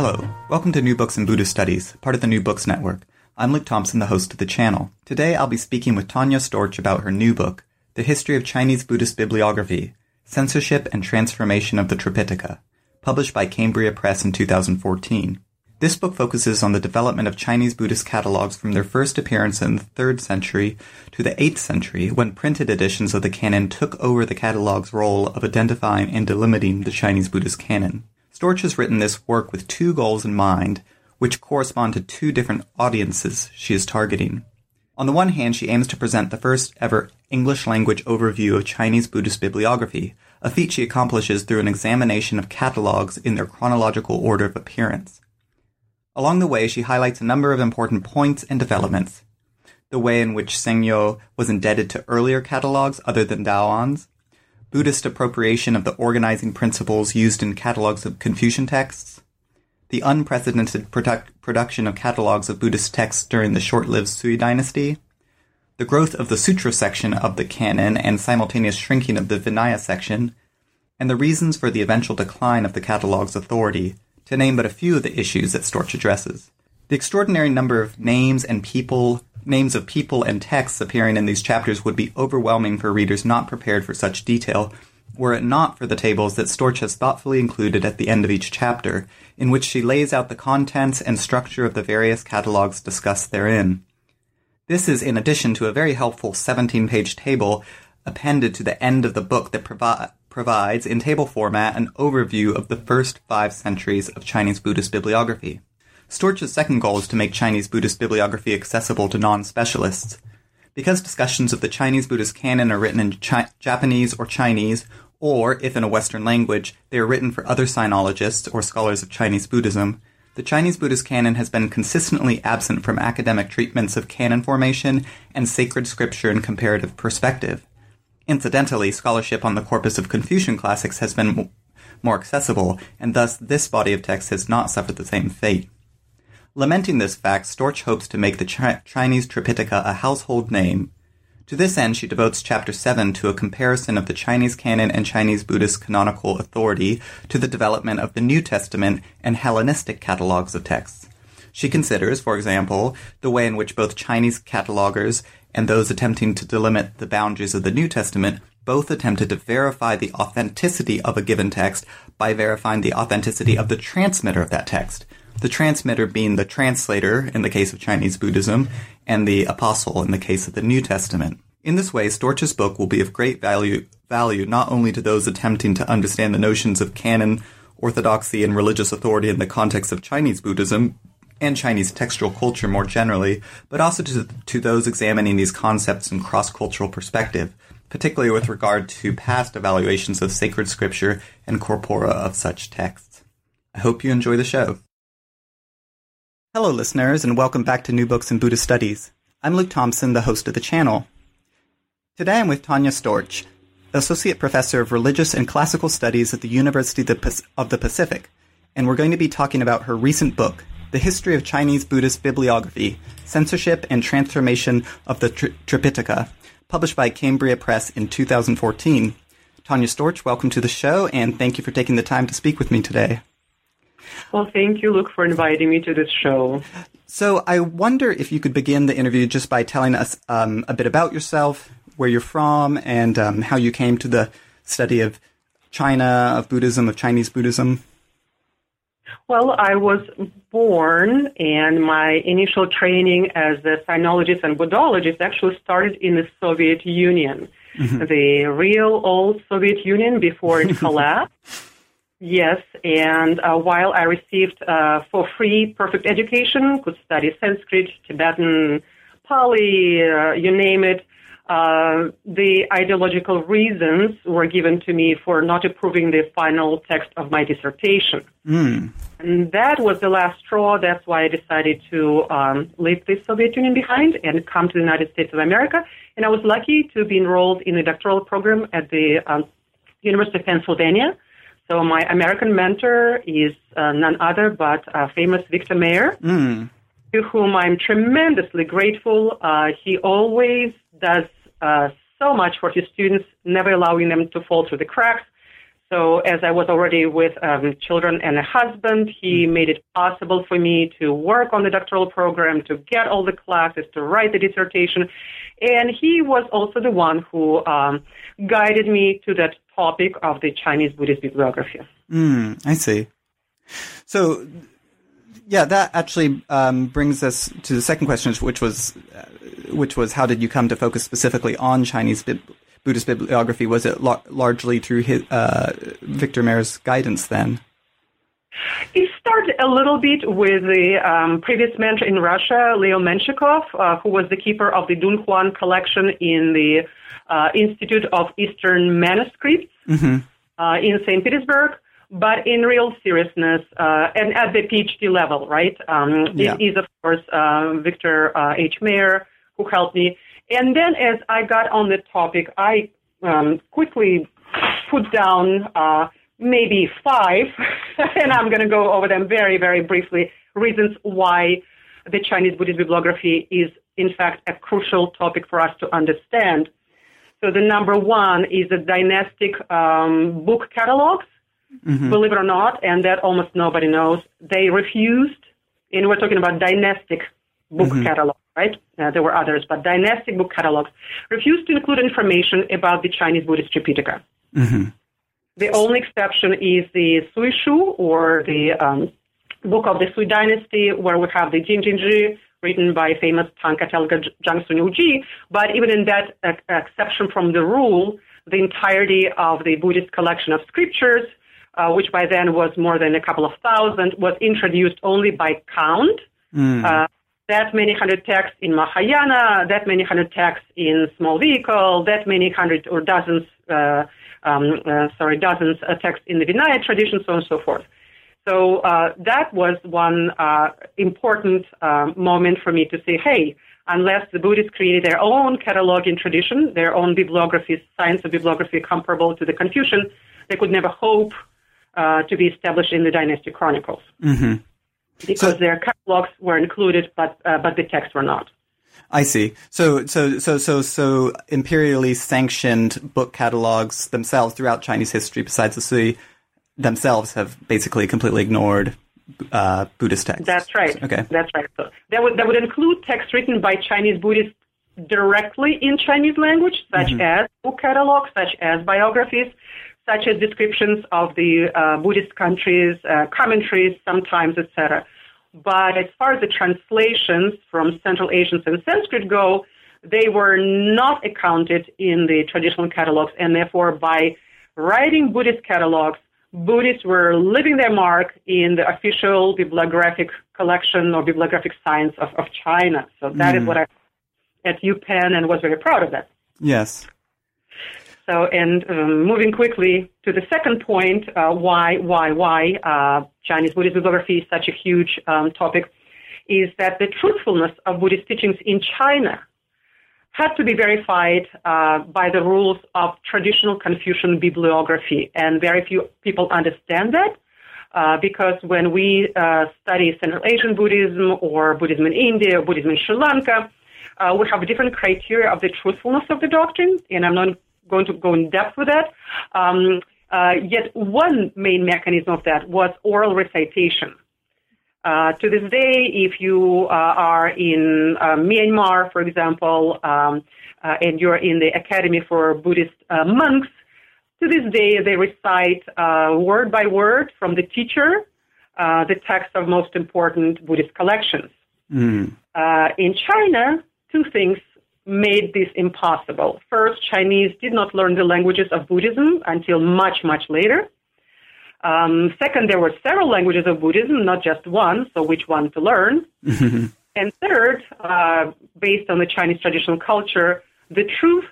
Hello, welcome to New Books in Buddhist Studies, part of the New Books Network. I'm Luke Thompson, the host of the channel. Today I'll be speaking with Tanya Storch about her new book, The History of Chinese Buddhist Bibliography Censorship and Transformation of the Tripitaka, published by Cambria Press in 2014. This book focuses on the development of Chinese Buddhist catalogs from their first appearance in the 3rd century to the 8th century, when printed editions of the canon took over the catalog's role of identifying and delimiting the Chinese Buddhist canon. Storch has written this work with two goals in mind, which correspond to two different audiences she is targeting. On the one hand, she aims to present the first ever English language overview of Chinese Buddhist bibliography, a feat she accomplishes through an examination of catalogs in their chronological order of appearance. Along the way, she highlights a number of important points and developments. The way in which Sengyou was indebted to earlier catalogs other than Daoan's, Buddhist appropriation of the organizing principles used in catalogs of Confucian texts, the unprecedented produ- production of catalogs of Buddhist texts during the short lived Sui dynasty, the growth of the sutra section of the canon and simultaneous shrinking of the Vinaya section, and the reasons for the eventual decline of the catalog's authority, to name but a few of the issues that Storch addresses. The extraordinary number of names and people names of people and texts appearing in these chapters would be overwhelming for readers not prepared for such detail, were it not for the tables that Storch has thoughtfully included at the end of each chapter, in which she lays out the contents and structure of the various catalogs discussed therein. This is in addition to a very helpful 17 page table appended to the end of the book that provi- provides, in table format, an overview of the first five centuries of Chinese Buddhist bibliography. Storch's second goal is to make Chinese Buddhist bibliography accessible to non-specialists. Because discussions of the Chinese Buddhist canon are written in Chi- Japanese or Chinese, or, if in a Western language, they are written for other sinologists or scholars of Chinese Buddhism, the Chinese Buddhist canon has been consistently absent from academic treatments of canon formation and sacred scripture in comparative perspective. Incidentally, scholarship on the corpus of Confucian classics has been more accessible, and thus this body of text has not suffered the same fate. Lamenting this fact, Storch hopes to make the Ch- Chinese Tripitaka a household name. To this end, she devotes chapter 7 to a comparison of the Chinese canon and Chinese Buddhist canonical authority to the development of the New Testament and Hellenistic catalogs of texts. She considers, for example, the way in which both Chinese catalogers and those attempting to delimit the boundaries of the New Testament both attempted to verify the authenticity of a given text by verifying the authenticity of the transmitter of that text the transmitter being the translator in the case of Chinese Buddhism, and the apostle in the case of the New Testament. In this way, Storch's book will be of great value, value not only to those attempting to understand the notions of canon, orthodoxy, and religious authority in the context of Chinese Buddhism, and Chinese textual culture more generally, but also to, to those examining these concepts in cross-cultural perspective, particularly with regard to past evaluations of sacred scripture and corpora of such texts. I hope you enjoy the show. Hello, listeners, and welcome back to New Books in Buddhist Studies. I'm Luke Thompson, the host of the channel. Today I'm with Tanya Storch, Associate Professor of Religious and Classical Studies at the University of the Pacific, and we're going to be talking about her recent book, The History of Chinese Buddhist Bibliography Censorship and Transformation of the Tri- Tripitaka, published by Cambria Press in 2014. Tanya Storch, welcome to the show, and thank you for taking the time to speak with me today. Well, thank you, Luke, for inviting me to this show. So, I wonder if you could begin the interview just by telling us um, a bit about yourself, where you're from, and um, how you came to the study of China, of Buddhism, of Chinese Buddhism. Well, I was born, and my initial training as a sinologist and Buddhologist actually started in the Soviet Union, mm-hmm. the real old Soviet Union before it collapsed. Yes, and uh, while I received uh, for free perfect education, could study Sanskrit, Tibetan, Pali, uh, you name it, uh, the ideological reasons were given to me for not approving the final text of my dissertation. Mm. And that was the last straw. That's why I decided to um, leave the Soviet Union behind and come to the United States of America. And I was lucky to be enrolled in a doctoral program at the um, University of Pennsylvania. So my American mentor is uh, none other but uh, famous Victor Mair, Mm. to whom I'm tremendously grateful. Uh, he always does uh, so much for his students, never allowing them to fall through the cracks. So, as I was already with um, children and a husband, he made it possible for me to work on the doctoral program, to get all the classes, to write the dissertation. And he was also the one who um, guided me to that topic of the Chinese Buddhist bibliography. Mm, I see. So, yeah, that actually um, brings us to the second question, which was, uh, which was, how did you come to focus specifically on Chinese bib- Buddhist bibliography? Was it lar- largely through his, uh, Victor Mair's guidance then? It started a little bit with the um, previous mentor in Russia, Leo Menshikov, uh, who was the keeper of the Dunhuang collection in the uh, Institute of Eastern Manuscripts Mm-hmm. uh, in St. Petersburg. But in real seriousness, uh, and at the PhD level, right? Um, Yeah. It is, of course, uh, Victor uh, H. Mair who helped me. And then as I got on the topic, I um, quickly put down uh, maybe five, and I'm going to go over them very, very briefly. Reasons why the Chinese Buddhist bibliography is, in fact, a crucial topic for us to understand. So the number one is the dynastic um, book catalogs. Believe it or not, and that almost nobody knows, they refused, and we're talking about dynastic book catalogs, right? Uh, there were others, but dynastic book catalogs refused to include information about the Chinese Buddhist Tripitaka. The only exception is the Sui Shu, or the um, book of the Sui dynasty, where we have the Jin Jin Zhi, written by famous Tanka Telga Zhang Sunyu Ji. But even in that uh, exception from the rule, the entirety of the Buddhist collection of scriptures, uh, which by then was more than a couple of thousand, was introduced only by count. Uh, that many hundred texts in Mahayana, that many hundred texts in small vehicle, that many hundred or dozens, uh, um, uh, sorry, dozens uh, texts in the Vinaya tradition, so on and so forth. So uh, that was one uh, important uh, moment for me to say, hey, unless the Buddhists created their own cataloging tradition, their own bibliography, science of bibliography comparable to the Confucian, they could never hope uh, to be established in the dynastic chronicles because So- their catalogs were included, but uh, but the texts were not. I see. So, so, so, so, so, imperially sanctioned book catalogs themselves throughout Chinese history, besides the Sui, themselves have basically completely ignored uh, Buddhist texts. That's right. Okay. That's right. So that would that would include texts written by Chinese Buddhists directly in Chinese language, such as book catalogs, such as biographies, such as descriptions of the uh, Buddhist countries, uh, commentaries, sometimes, etc. But as far as the translations from Central Asians and Sanskrit go, they were not accounted in the traditional catalogs, and therefore, by writing Buddhist catalogs, Buddhists were leaving their mark in the official bibliographic collection or bibliographic science of, of China. So that is hmm. what I at UPenn and was very proud of that. Yes. So, and um, moving quickly to the second point, uh, why, why, why uh, Chinese Buddhist bibliography is such a huge um, topic, is that the truthfulness of Buddhist teachings in China had to be verified uh, by the rules of traditional Confucian bibliography, and very few people understand that. Uh, because when we uh, study Central Asian Buddhism or Buddhism in India or Buddhism in Sri Lanka, uh, we have different criteria of the truthfulness of the doctrine, and I'm not going to go in depth with that. Um, uh, yet one main mechanism of that was oral recitation. Uh, to this day, if you uh, are in uh, Myanmar, for example, um, uh, and you're in the Academy for Buddhist uh, monks, to this day they recite uh, word by word from the teacher uh, the text of most important Buddhist collections. Uh, in China, two things made this impossible. First, Chinese did not learn the languages of Buddhism until much, much later. Um, second, there were several languages of Buddhism, not just one, so which one to learn? and third, uh, based on the Chinese traditional culture, the truth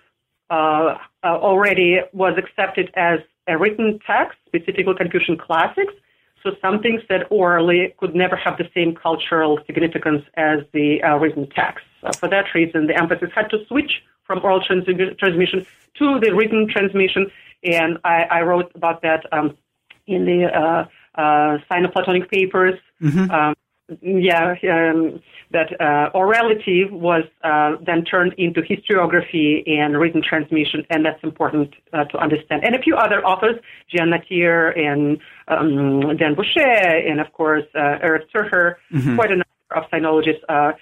uh, uh, already was accepted as a written text, specifically Confucian classics. So some things said orally could never have the same cultural significance as the uh, written text. So for that reason, the emphasis had to switch from oral trans- transmission to the written transmission, and I, I wrote about that um, in the uh, uh, Sino-Platonic papers. Mm-hmm. Um, yeah, um, that uh, orality was uh, then turned into historiography and written transmission, and that's important uh, to understand. And a few other authors, Jan Nattier and um, Dan Boucher, and of course uh, Eric Zurcher, mm-hmm. quite a number of sinologists uh,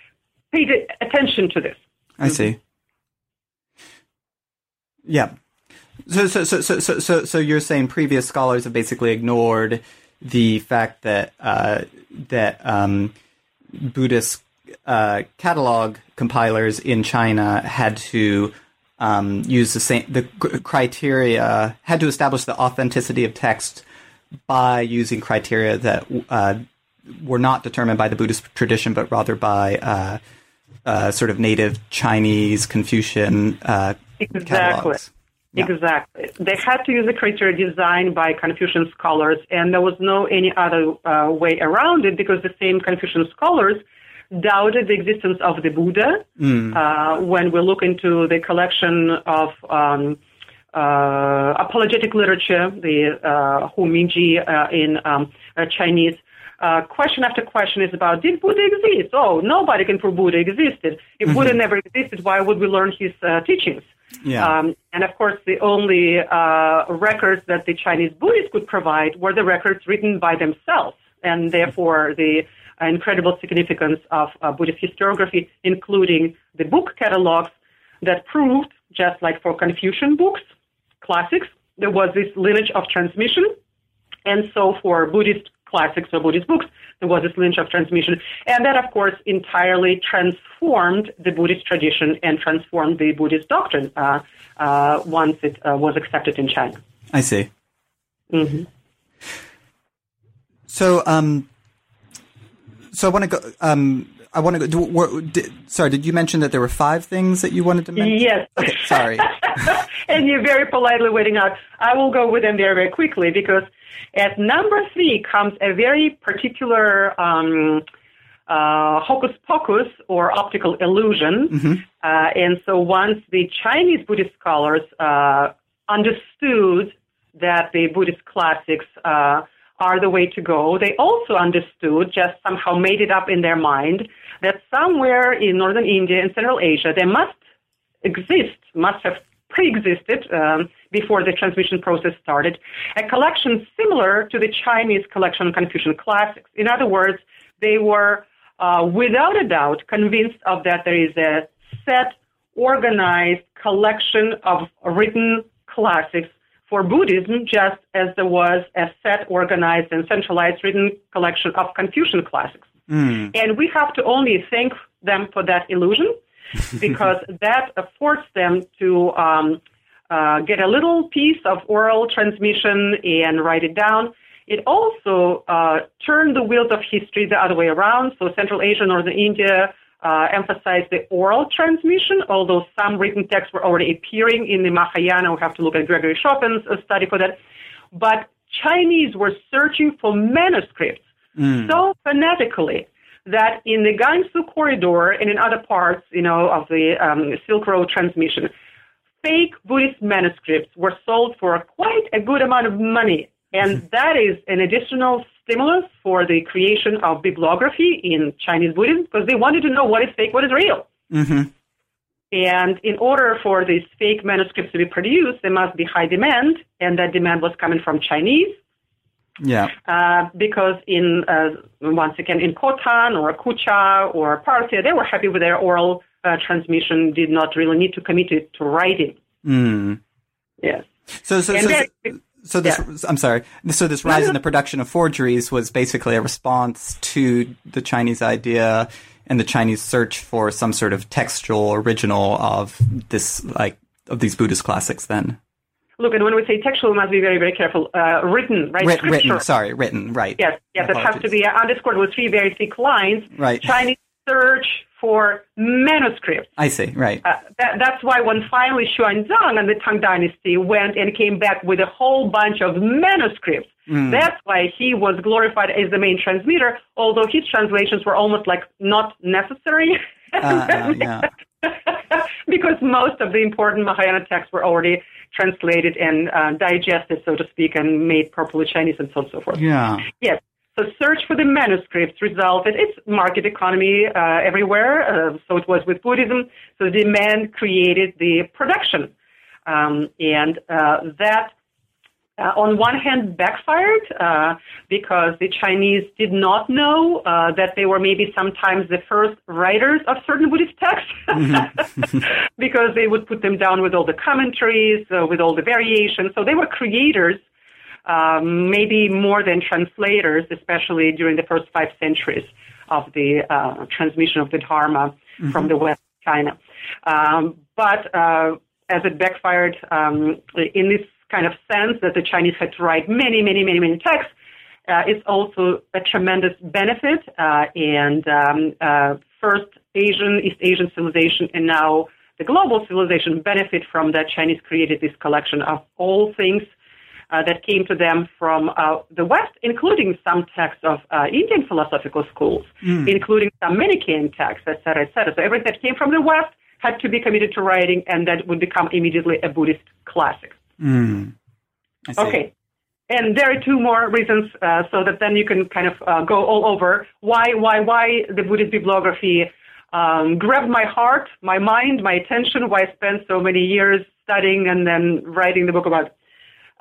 paid attention to this. I see. Yeah. So, so, so, so, so, so, you're saying previous scholars have basically ignored the fact that uh, that um, Buddhist uh, catalog compilers in China had to um, use the same the criteria had to establish the authenticity of text by using criteria that uh, were not determined by the Buddhist tradition, but rather by uh, sort of native Chinese Confucian uh, exactly. catalogs. Yeah. Exactly. They had to use a criteria designed by Confucian scholars, and there was no any other uh, way around it because the same Confucian scholars doubted the existence of the Buddha. Mm. Uh, when we look into the collection of um, uh, apologetic literature, the uh, Hongming ji uh, in um, uh, Chinese, uh, question after question is about did Buddha exist? Oh, nobody can prove Buddha existed. If mm-hmm. Buddha never existed, why would we learn his uh, teachings? Yeah. Um, and of course, the only uh, records that the Chinese Buddhists could provide were the records written by themselves, and therefore the incredible significance of uh, Buddhist historiography, including the book catalogs that proved, just like for Confucian books, classics, there was this lineage of transmission. And so for Buddhist classics or Buddhist books, there was this lineage of transmission. And that, of course, entirely transformed the Buddhist tradition and transformed the Buddhist doctrine uh, uh, once it uh, was accepted in China. I see. Mm-hmm. So, um, so I want to go. Um, I want to go. Do, did, sorry, did you mention that there were five things that you wanted to mention? Yes. Okay, sorry. and you're very politely waiting out. I will go with them very, very quickly because at number three comes a very particular um, uh, hocus pocus or optical illusion. Mm-hmm. Uh, and so once the Chinese Buddhist scholars uh, understood that the Buddhist classics uh, are the way to go, they also understood, just somehow made it up in their mind, that somewhere in northern India and Central Asia there must exist, must have pre-existed um, before the transmission process started, a collection similar to the Chinese collection of Confucian classics. In other words, they were uh, without a doubt convinced of that there is a set, organized collection of written classics for Buddhism, just as there was a set, organized, and centralized written collection of Confucian classics. Mm. And we have to only thank them for that illusion because that forced them to um, uh, get a little piece of oral transmission and write it down. It also uh, turned the wheels of history the other way around. So Central Asia, Northern India uh, emphasized the oral transmission, although some written texts were already appearing in the Mahayana. We have to look at Gregory Schopen's uh, study for that. But Chinese were searching for manuscripts mm. so fanatically that in the Gansu corridor and in other parts, you know, of the um, Silk Road transmission, fake Buddhist manuscripts were sold for quite a good amount of money. And that is an additional stimulus for the creation of bibliography in Chinese Buddhism because they wanted to know what is fake, what is real. Mm-hmm. And in order for these fake manuscripts to be produced, there must be high demand, and that demand was coming from Chinese. Yeah. Uh, because in uh, once again in Khotan or Kucha or Parthia, they were happy with their oral uh, transmission. Did not really need to commit it to writing. Mm. Yes. So so so, then, so, this yeah. I'm sorry. So this rise in the production of forgeries was basically a response to the Chinese idea and the Chinese search for some sort of textual original of this like of these Buddhist classics. Then. Look, and when we say textual, we must be very, very careful. Uh, written, right? written, sorry, written, right. Yes, yes, it has to be underscored with three very thick lines. Right. Chinese search for manuscripts. I see, right. Uh, that, that's why when finally Xuanzang and the Tang Dynasty went and came back with a whole bunch of manuscripts, mm. that's why he was glorified as the main transmitter, although his translations were almost like not necessary. Uh, uh, yeah. because most of the important Mahayana texts were already translated and uh, digested, so to speak, and made properly Chinese and so on and so forth. Yeah. Yes. So search for the manuscripts resulted. It's market economy uh, everywhere. Uh, so it was with Buddhism. So demand created the production, um, and uh, that uh, on one hand backfired uh, because the Chinese did not know uh, that they were maybe sometimes the first writers of certain Buddhist texts mm-hmm. because they would put them down with all the commentaries, uh, with all the variations. So they were creators, um, maybe more than translators, especially during the first five centuries of the uh, transmission of the Dharma mm-hmm. from the West China. Um, but uh, as it backfired um, in this kind of sense that the Chinese had to write many, many, many, many texts. Uh, it's also a tremendous benefit. Uh, and um, uh, first Asian, East Asian civilization, and now the global civilization benefit from that Chinese created this collection of all things uh, that came to them from uh, the West, including some texts of uh, Indian philosophical schools, mm. including some Manichaean texts, etc., etc. So everything that came from the West had to be committed to writing, and that would become immediately a Buddhist classic. Mm. Okay. And there are two more reasons, uh, so that then you can kind of uh, go all over why, why, why the Buddhist bibliography um, grabbed my heart, my mind, my attention. Why I spent so many years studying and then writing the book about.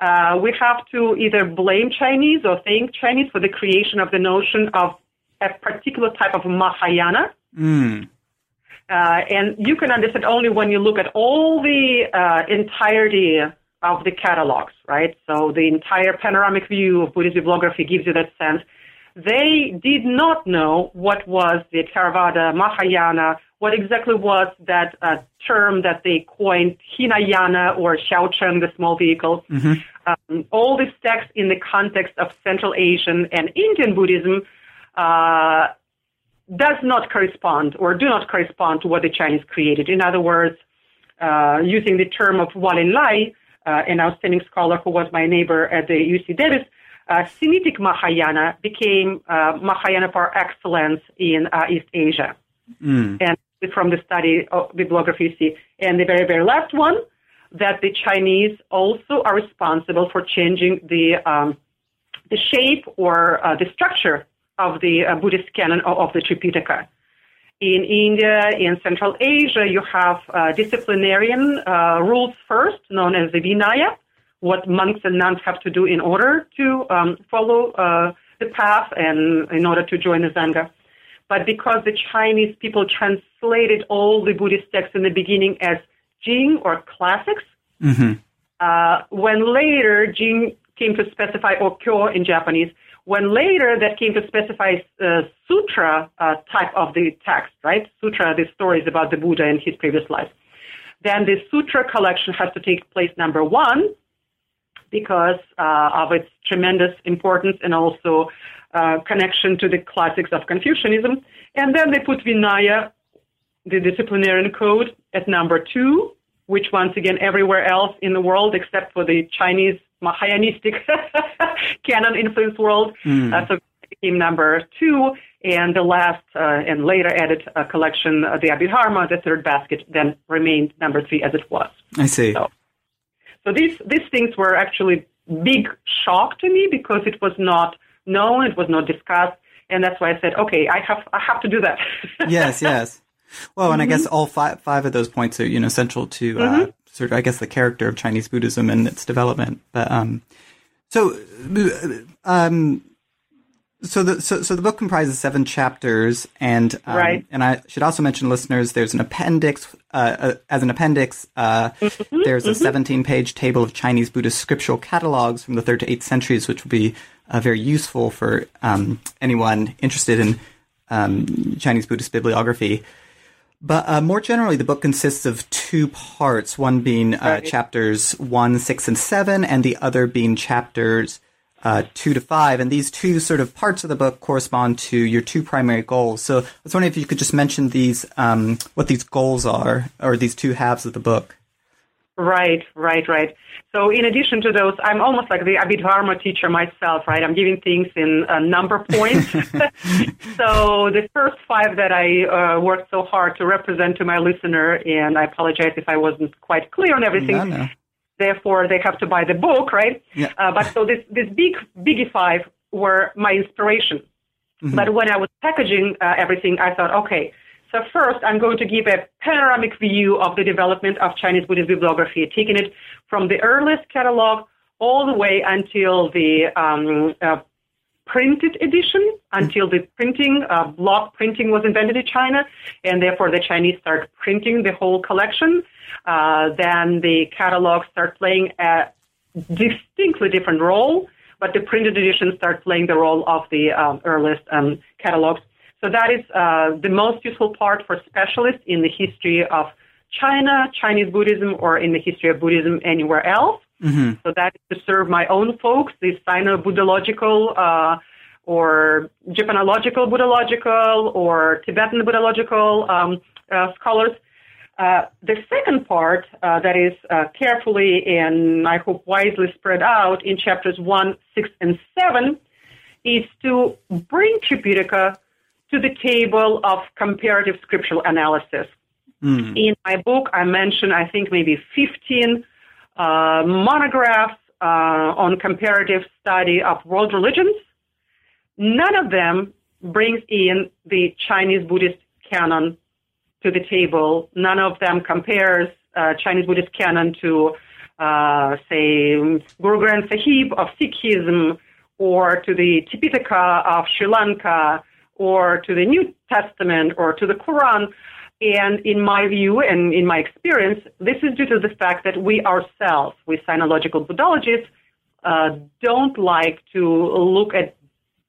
Uh, we have to either blame Chinese or thank Chinese for the creation of the notion of a particular type of Mahayana. Mm. Uh, and you can understand only when you look at all the uh, entirety of the catalogs, right? So the entire panoramic view of Buddhist bibliography gives you that sense. They did not know what was the Theravada, Mahayana, what exactly was that uh, term that they coined, Hinayana or Xiaocheng, the small vehicles. Mm-hmm. Um, all these texts in the context of Central Asian and Indian Buddhism uh, does not correspond or do not correspond to what the Chinese created. In other words, uh, using the term of Whalen Lai, uh, an outstanding scholar who was my neighbor at the UC Davis, uh, Sinitic Mahayana became uh, Mahayana par excellence in uh, East Asia. Mm. And from the study of bibliography, you see. And the very, very last one, that the Chinese also are responsible for changing the, um, the shape or uh, the structure of the uh, Buddhist canon of, of the Tripitaka. In India, in Central Asia, you have uh, disciplinarian uh, rules first, known as the Vinaya, what monks and nuns have to do in order to um, follow uh, the path and in order to join the Sangha. But because the Chinese people translated all the Buddhist texts in the beginning as Jing or classics, mm-hmm. Uh, when later Jing came to specify or Kyo in Japanese, when later that came to specify uh, sutra uh, type of the text, right? Sutra, the stories about the Buddha and his previous life. Then the sutra collection has to take place number one because uh, of its tremendous importance and also uh, connection to the classics of Confucianism. And then they put Vinaya, the disciplinarian code, at number two, which once again everywhere else in the world except for the Chinese Mahayanistic canon influenced world. Mm. Uh, so became number two, and the last uh, and later added uh, collection, uh, the Abhidharma, the third basket, then remained number three as it was. I see. So, so these these things were actually big shock to me because it was not known, it was not discussed, and that's why I said, okay, I have I have to do that. yes, yes. Well, and mm-hmm. I guess all five five of those points are you know central to uh, mm-hmm sort of, I guess, the character of Chinese Buddhism and its development. But um, so, um, so the so, so the book comprises seven chapters, and um, right. and I should also mention, listeners, there's an appendix. Uh, uh, as an appendix, uh, mm-hmm, there's a mm-hmm. 17 page table of Chinese Buddhist scriptural catalogs from the third to eighth centuries, which will be uh, very useful for um, anyone interested in um, Chinese Buddhist bibliography. But uh, more generally, the book consists of two parts, one being uh, right. chapters 1, 6, and 7, and the other being chapters uh, two to five, and these two sort of parts of the book correspond to your two primary goals. So I was wondering if you could just mention these, um, what these goals are, or these two halves of the book. Right, right, right. So in addition to those, I'm almost like the Abhidharma teacher myself, right? I'm giving things in uh, number points. so the first five that I uh, worked so hard to represent to my listener, and I apologize if I wasn't quite clear on everything. No, no. Therefore, they have to buy the book, right? Yeah. Uh, but so this this big biggie five were my inspiration. Mm-hmm. But when I was packaging uh, everything, I thought, okay, so first I'm going to give a panoramic view of the development of Chinese Buddhist bibliography, taking it from the earliest catalog all the way until the um, uh, printed edition, until the printing, uh, block printing was invented in China, and therefore the Chinese start printing the whole collection. Uh, then the catalogs start playing a distinctly different role, but the printed editions start playing the role of the um, earliest um, catalogs. So that is uh, the most useful part for specialists in the history of China, Chinese Buddhism, or in the history of Buddhism anywhere else. Mm-hmm. So that is to serve my own folks, the Sino-Buddhological uh, or Japanological Buddhological or Tibetan Buddhological um, uh, scholars. Uh, the second part uh, that is uh, carefully and I hope wisely spread out in chapters 1, 6, and 7 is to bring Tripitaka to the table of comparative scriptural analysis. Mm. In my book, I mention, I think, maybe 15 uh, monographs uh, on comparative study of world religions. None of them brings in the Chinese Buddhist canon to the table. None of them compares uh, Chinese Buddhist canon to, uh, say, Guru Granth Sahib of Sikhism or to the Tipitaka of Sri Lanka or to the New Testament or to the Quran. And in my view and in my experience, this is due to the fact that we ourselves, we sinological Buddhologists, uh, don't like to look at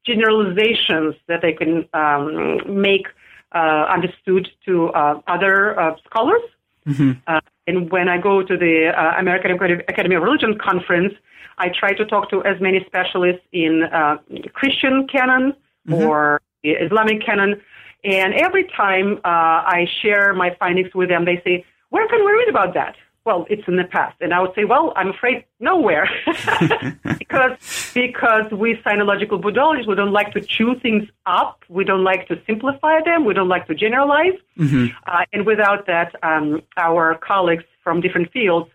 generalizations that they can um, make uh, understood to uh, other uh, scholars. Mm-hmm. Uh, and when I go to the uh, American Academy of Religion conference, I try to talk to as many specialists in uh, Christian canon Mm-hmm. or Islamic canon. And every time I share my findings with them, they say, Where can we read about that? well, it's in the past. And I would say, well, I'm afraid nowhere. because, because we sinological Buddhologists, we don't like to chew things up. We don't like to simplify them. We don't like to generalize. Mm-hmm. Uh, and without that, um, our colleagues from different fields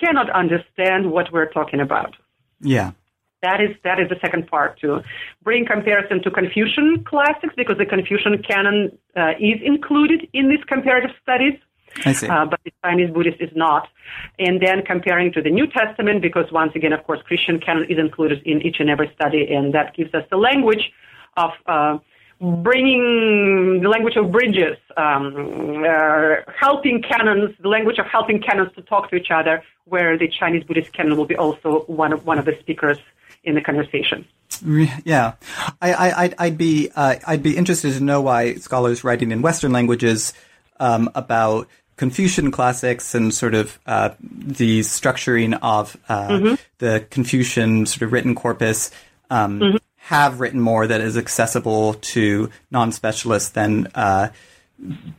cannot understand what we're talking about. Yeah. That is that is the second part to bring comparison to Confucian classics because the Confucian canon uh, is included in these comparative studies. I see. Uh, but the Chinese Buddhist is not. And then comparing to the New Testament, because once again, of course, Christian canon is included in each and every study, and that gives us the language of uh, bringing the language of bridges, um, uh, helping canons, the language of helping canons to talk to each other, where the Chinese Buddhist canon will be also one of, one of the speakers in the conversation. Yeah, I, I, I'd, I'd be, uh, I'd be interested to know why scholars writing in Western languages um, about Confucian classics and sort of uh, the structuring of uh, Mm-hmm. the Confucian sort of written corpus um, Mm-hmm. have written more that is accessible to non-specialists than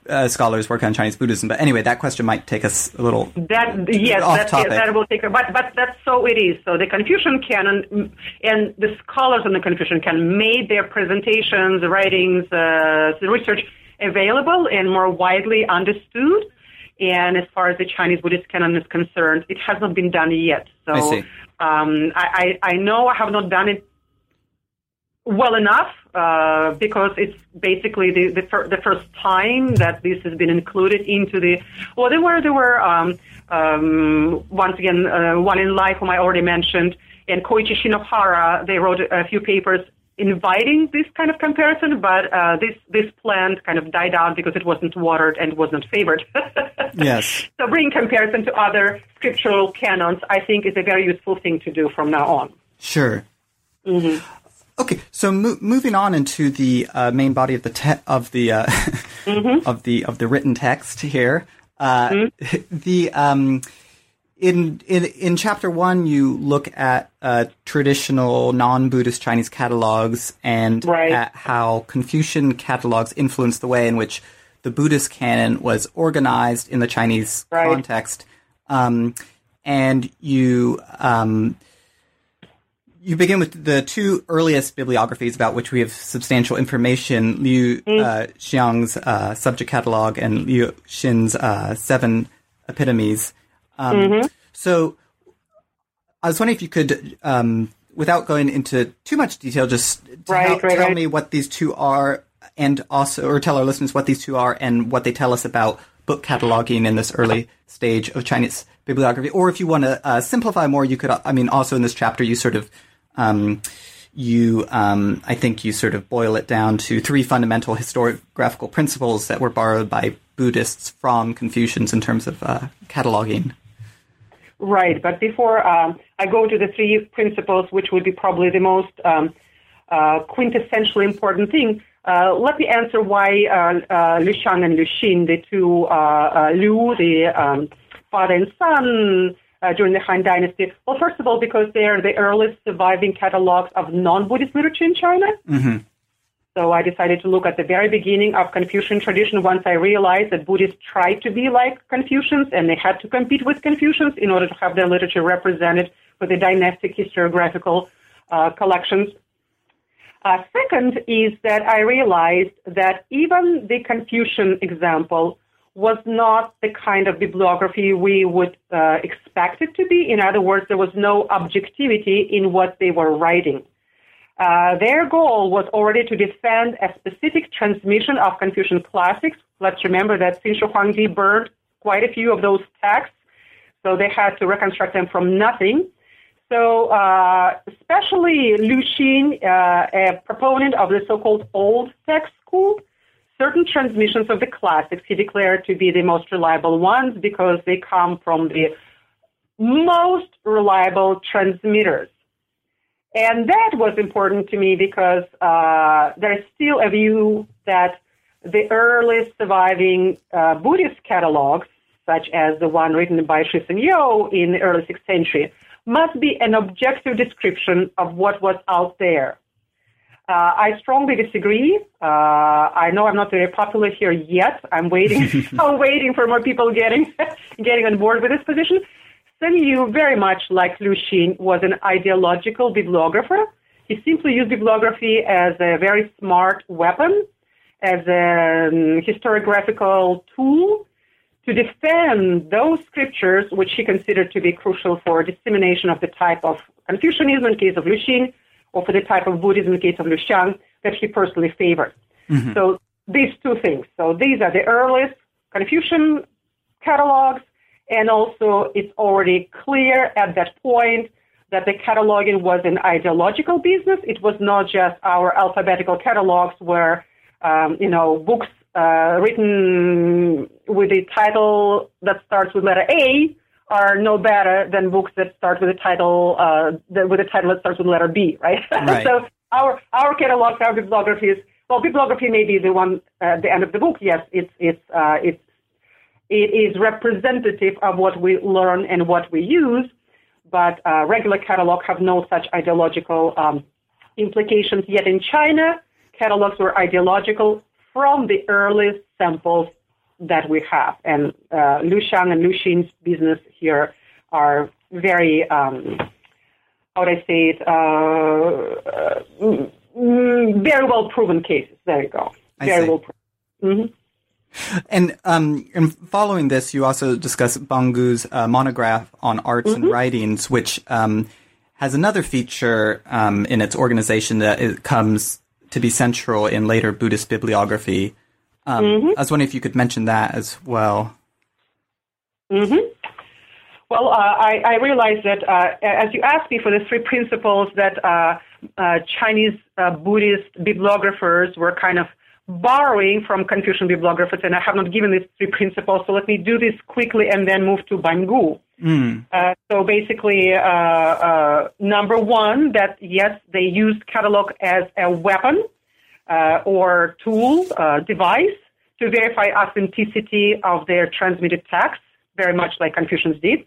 uh, scholars working on Chinese Buddhism. But anyway, that question might take us a little That yes, off that, topic. that will take. But but that's so it is. So the Confucian canon and the scholars in the Confucian canon made their presentations, writings, uh, the research available and more widely understood. And as far as the Chinese Buddhist canon is concerned, it has not been done yet. So I see. Um, I, I I know I have not done it well enough uh, because it's basically the the, fir- the first time that this has been included into the. Well, there were there were um, um, once again uh, Whalen Lai whom I already mentioned, and Koichi Shinohara. They wrote a few papers inviting this kind of comparison, but uh, this this plant kind of died out because it wasn't watered and was not favored. yes. So bringing comparison to other scriptural canons, I think, is a very useful thing to do from now on. Sure. Mm-hmm. Okay, so mo- moving on into the uh, main body of the te- of the uh, Mm-hmm. of the of the written text here, uh, the um, in in in chapter one, you look at uh, traditional non-Buddhist Chinese catalogs and Right. at how Confucian catalogs influenced the way in which the Buddhist canon was organized in the Chinese Right. context. Um, and you um, you begin with the two earliest bibliographies about which we have substantial information: Liu uh, Xiang's uh, subject catalog and Liu Xin's uh, seven epitomes. Um, So, I was wondering if you could, um, without going into too much detail, just tell, Right, right, tell right. me what these two are, and also, or tell our listeners what these two are and what they tell us about book cataloging in this early stage of Chinese bibliography. Or if you want to uh, simplify more, you could. I mean, also in this chapter, you sort of. Um, you, um, I think you sort of boil it down to three fundamental historiographical principles that were borrowed by Buddhists from Confucians in terms of uh, cataloging. Right, but before um, I go to the three principles, which would be probably the most um, uh, quintessentially important thing, uh, let me answer why uh, uh, Liu Xiang and Liu Xin, the two uh, uh, Liu, the um, father and son uh, during the Han Dynasty. Well, first of all, because they are the earliest surviving catalogs of non-Buddhist literature in China. So I decided to look at the very beginning of Confucian tradition once I realized that Buddhists tried to be like Confucians and they had to compete with Confucians in order to have their literature represented with the dynastic historiographical uh, collections. Uh, second is that I realized that even the Confucian example was not the kind of bibliography we would uh, expect it to be. In other words, there was no objectivity in what they were writing. Uh, their goal was already to defend a specific transmission of Confucian classics. Let's remember that Qin Shi Huangdi burned quite a few of those texts, so they had to reconstruct them from nothing. So, uh, especially Liu Xin, uh, a proponent of the so-called old text school, certain transmissions of the classics he declared to be the most reliable ones because they come from the most reliable transmitters. And that was important to me because uh, there's still a view that the earliest surviving uh, Buddhist catalogs, such as the one written by Shi Sengyou in the early 6th century, must be an objective description of what was out there. Uh, I strongly disagree. Uh, I know I'm not very popular here yet. I'm waiting. I'm waiting for more people getting getting on board with this position. Sengyou, very much like Liu Xin, was an ideological bibliographer. He simply used bibliography as a very smart weapon, as a um, historiographical tool to defend those scriptures which he considered to be crucial for dissemination of the type of Confucianism in case of Liu Xin, or for the type of Buddhism in the case of Liu Xiang that he personally favored. So these two things. So these are the earliest Confucian catalogs, and also it's already clear at that point that the cataloging was an ideological business. It was not just our alphabetical catalogs where, um, you know, books uh, written with a title that starts with letter A are no better than books that start with a title uh, that, with a title that starts with letter B, right? Right. so our our catalogs, our bibliographies. Well, bibliography may be the one at the end of the book. Yes, it's it's uh, it's it is representative of what we learn and what we use, but uh, regular catalogs have no such ideological um, implications. Yet in China, catalogs were ideological from the earliest samples that we have. And uh, Liu Xiang and Xin's business here are very, um, how would I say it, uh, uh, mm, very well proven cases. There you go. I Very see. well proven. And um, and following this, you also discuss Ban Gu's uh, monograph on arts and writings, which um, has another feature um, in its organization that it comes to be central in later Buddhist bibliography. Um, I was wondering if you could mention that as well. hmm Well, uh, I, I realize that uh, as you asked me for the three principles that uh, uh, Chinese uh, Buddhist bibliographers were kind of borrowing from Confucian bibliographers, and I have not given these three principles, so let me do this quickly and then move to Ban Gu. Uh, so basically, uh, uh, number one, that yes, they used catalog as a weapon uh, or tool, uh, device to verify authenticity of their transmitted texts, very much like Confucians did.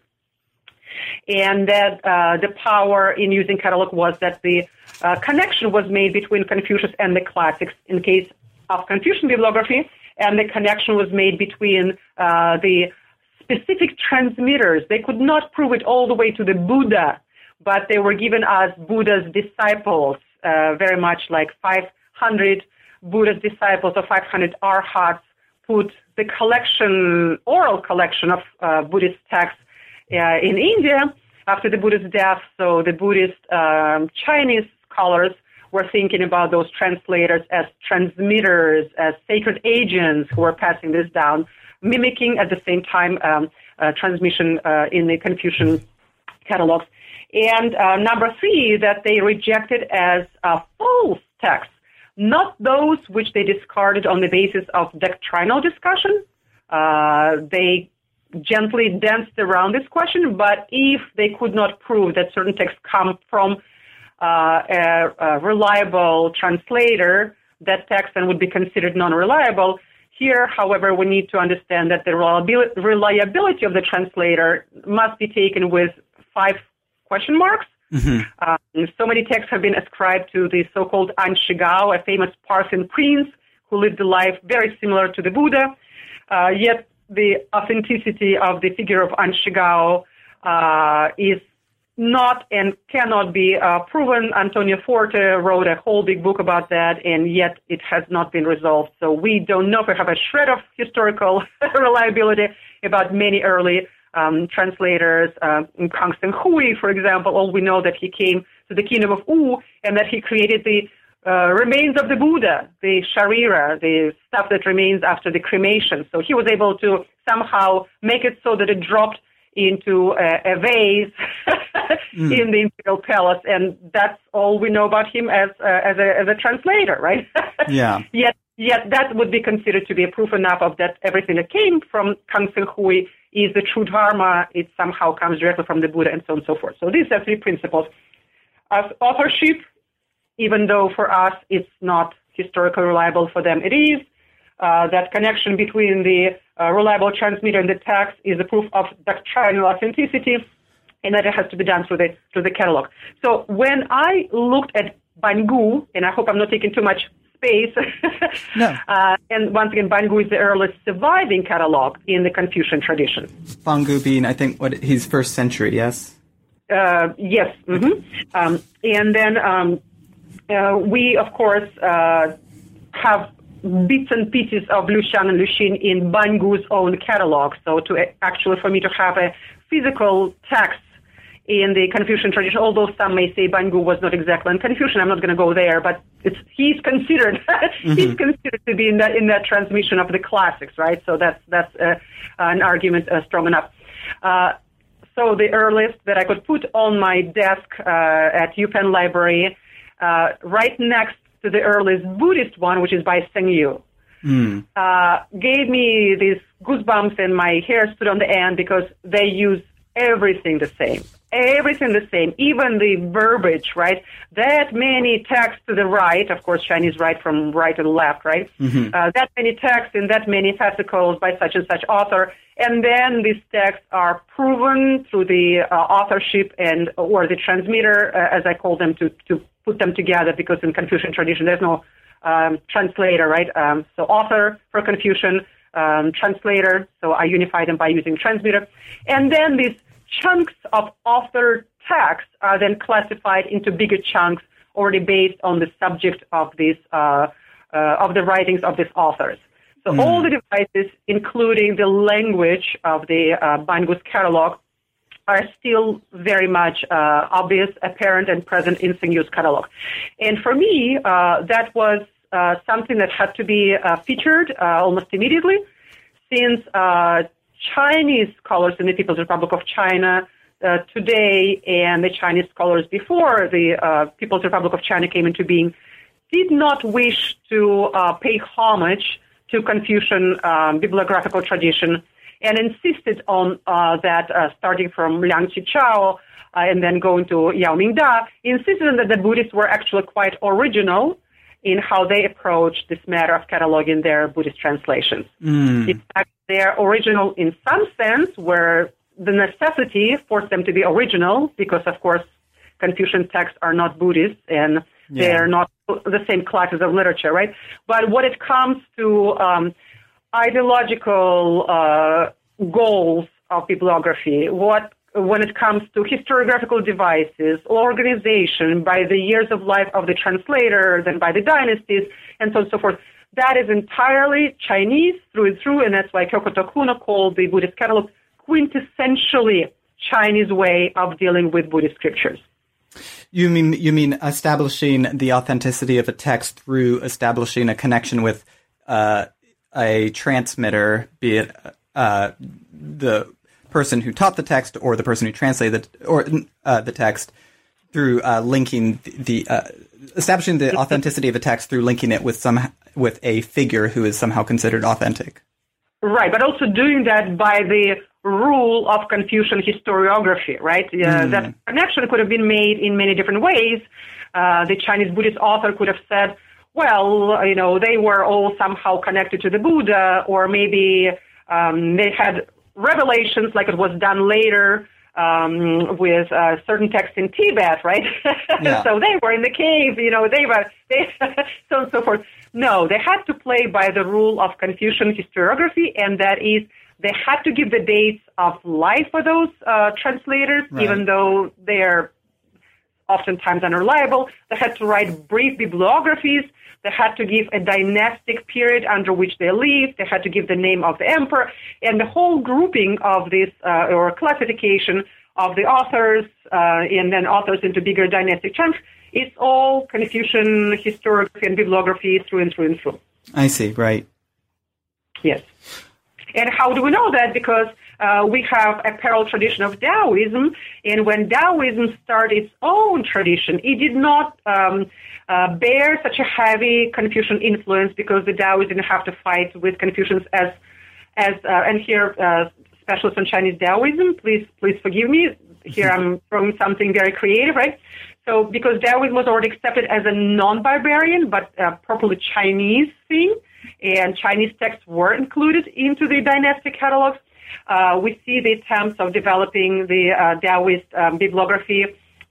and that uh, the power in using catalog was that the uh, connection was made between Confucius and the classics in case of Confucian bibliography, and the connection was made between uh, the specific transmitters. They could not prove it all the way to the Buddha, but they were given as Buddha's disciples, uh, very much like 500 Buddha's disciples or 500 arhats put the collection, oral collection of uh, Buddhist texts uh, in India after the Buddha's death. So the Buddhist um, Chinese scholars were thinking about those translators as transmitters, as sacred agents who were passing this down, mimicking at the same time um, uh, transmission uh, in the Confucian catalogs. And uh, number three, that they rejected as false texts, not those which they discarded on the basis of doctrinal discussion. Uh, they gently danced around this question, but if they could not prove that certain texts come from uh, a, a, reliable translator, that text then would be considered non-reliable. Here, however, we need to understand that the reliability of the translator must be taken with five question marks. Mm-hmm. Um, so many texts have been ascribed to the so-called An Shigao, a famous Parthian prince who lived a life very similar to the Buddha. Uh, yet the authenticity of the figure of An Shigao uh, is not and cannot be uh, proven. Antonio Forte wrote a whole big book about that, and yet it has not been resolved. So we don't know if we have a shred of historical reliability about many early um, translators. Uh, Kang Seng Hui, for example, all we know that he came to the kingdom of Wu and that he created the uh, remains of the Buddha, the sharira, the stuff that remains after the cremation. So he was able to somehow make it so that it dropped into a, a vase mm. in the imperial palace, and that's all we know about him as uh, as, a, as a translator, right? yeah. Yet, yet that would be considered to be a proof enough of that everything that came from Kang Seng Hui is the true dharma. It somehow comes directly from the Buddha, and so on and so forth. So these are three principles. As authorship, even though for us it's not historically reliable, for them it is. Uh, that connection between the uh, reliable transmitter and the text is a proof of doctrinal authenticity, and that it has to be done through the through the catalog. So when I looked at Ban Gu, and I hope I'm not taking too much space. no. Uh, and once again, Ban Gu is the earliest surviving catalog in the Confucian tradition. Ban Gu being, I think, what his first century, yes. Uh, yes. Mm-hmm. Um, and then um, uh, we, of course, uh, have bits and pieces of Lu Liu Xiang and Lu Liu Xin in Ban Gu's own catalog. So to actually, for me to have a physical text in the Confucian tradition, although some may say Ban Gu was not exactly in Confucian, I'm not going to go there, but it's, he's considered, mm-hmm. he's considered to be in that, in that transmission of the classics, right? So that's, that's uh, an argument uh, strong enough. Uh, so the earliest that I could put on my desk uh, at UPenn Library uh, right next to the earliest Buddhist one, which is by Sengyou. Mm. Uh, gave me these goosebumps and my hair stood on the end because they use everything the same. Everything the same, even the verbiage, right? That many texts to the right, of course, Chinese right from right to left, right? Mm-hmm. Uh, that many texts in that many fascicles by such and such author, and then these texts are proven through the uh, authorship and or the transmitter, uh, as I call them, to to put them together because in Confucian tradition there's no um, translator, right? Um, so author for Confucian, um, translator. So I unify them by using transmitter, and then these chunks of author text are then classified into bigger chunks already based on the subject of this uh, uh, of the writings of these authors. So mm. all the devices, including the language of the uh, Ban Gu's catalog, are still very much uh, obvious, apparent, and present in Sengyou's catalog. And for me, uh, that was uh, something that had to be uh, featured uh, almost immediately, since uh, Chinese scholars in the People's Republic of China today and the Chinese scholars before the People's Republic of China came into being did not wish to pay homage to Confucian um, bibliographical tradition and insisted on uh, that uh, starting from Liang Qichao uh, and then going to Yao Mingda, insisted that the Buddhists were actually quite original in how they approach this matter of cataloging their Buddhist translations. Mm. In fact, they are original in some sense, where the necessity forced them to be original because, of course, Confucian texts are not Buddhist and yeah. they're not the same classes of literature, right? But when it comes to um, ideological uh, goals of bibliography, what when it comes to historiographical devices, organization by the years of life of the translator, then by the dynasties, and so on and so forth. That is entirely Chinese through and through, and that's why Kyoko Tokuno called the Buddhist catalog quintessentially Chinese way of dealing with Buddhist scriptures. You mean you mean establishing the authenticity of a text through establishing a connection with uh, a transmitter, be it uh, the person who taught the text or the person who translated the, or uh, the text through uh, linking the, the uh, establishing the authenticity of a text through linking it with some with a figure who is somehow considered authentic. Right, but also doing that by the rule of Confucian historiography, right? Uh, mm. That connection could have been made in many different ways. Uh, the Chinese Buddhist author could have said, well, you know, they were all somehow connected to the Buddha, or maybe um, they had revelations like it was done later um, with uh, certain texts in Tibet, right? Yeah. so they were in the cave, you know, they were, they, so on and so forth. No, they had to play by the rule of Confucian historiography, and that is they had to give the dates of life for those uh, translators, right. even though they're oftentimes unreliable. They had to write brief bibliographies. They had to give a dynastic period under which they lived. They had to give the name of the emperor. And the whole grouping of this, uh, or classification of the authors, uh, and then authors into bigger dynastic chunks, is all Confucian historiography and bibliography through and through and through. I see, right. Yes. And how do we know that? Because uh, we have a parallel tradition of Taoism, and when Taoism started its own tradition, it did not um, uh, bear such a heavy Confucian influence because the Taoists didn't have to fight with Confucians as, as uh, and here, uh, specialists on Chinese Taoism, please, please forgive me. Here I'm throwing something very creative, right? So because Taoism was already accepted as a non-barbarian but uh, properly Chinese thing, and Chinese texts were included into the dynastic catalogs. Uh, we see the attempts of developing the uh, Taoist um, bibliography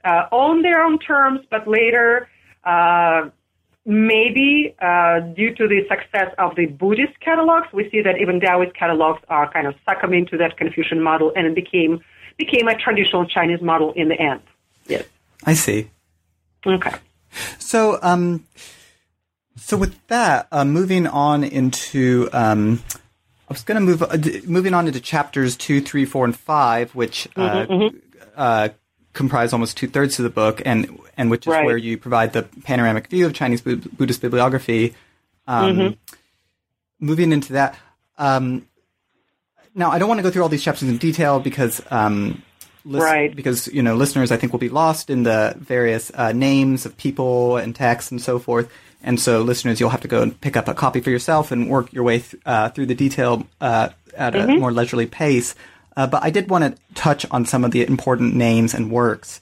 uh, on their own terms, but later, uh, maybe uh, due to the success of the Buddhist catalogs, we see that even Taoist catalogs are kind of succumbing to that Confucian model, and it became became a traditional Chinese model in the end. Yes, I see. Okay. So, um, so with that, uh, moving on into, um, I was going to move uh, moving on into chapters two, three, four, and five, which uh, mm-hmm, mm-hmm. Uh, comprise almost two thirds of the book, and and which is right. where you provide the panoramic view of Chinese Buddhist bibliography. Um, mm-hmm. Moving into that, um, now I don't want to go through all these chapters in detail because. Um, right. Because you know, listeners, I think will be lost in the various uh, names of people and texts and so forth. And so, listeners, you'll have to go and pick up a copy for yourself and work your way th- uh, through the detail uh, at mm-hmm. a more leisurely pace. Uh, but I did want to touch on some of the important names and works.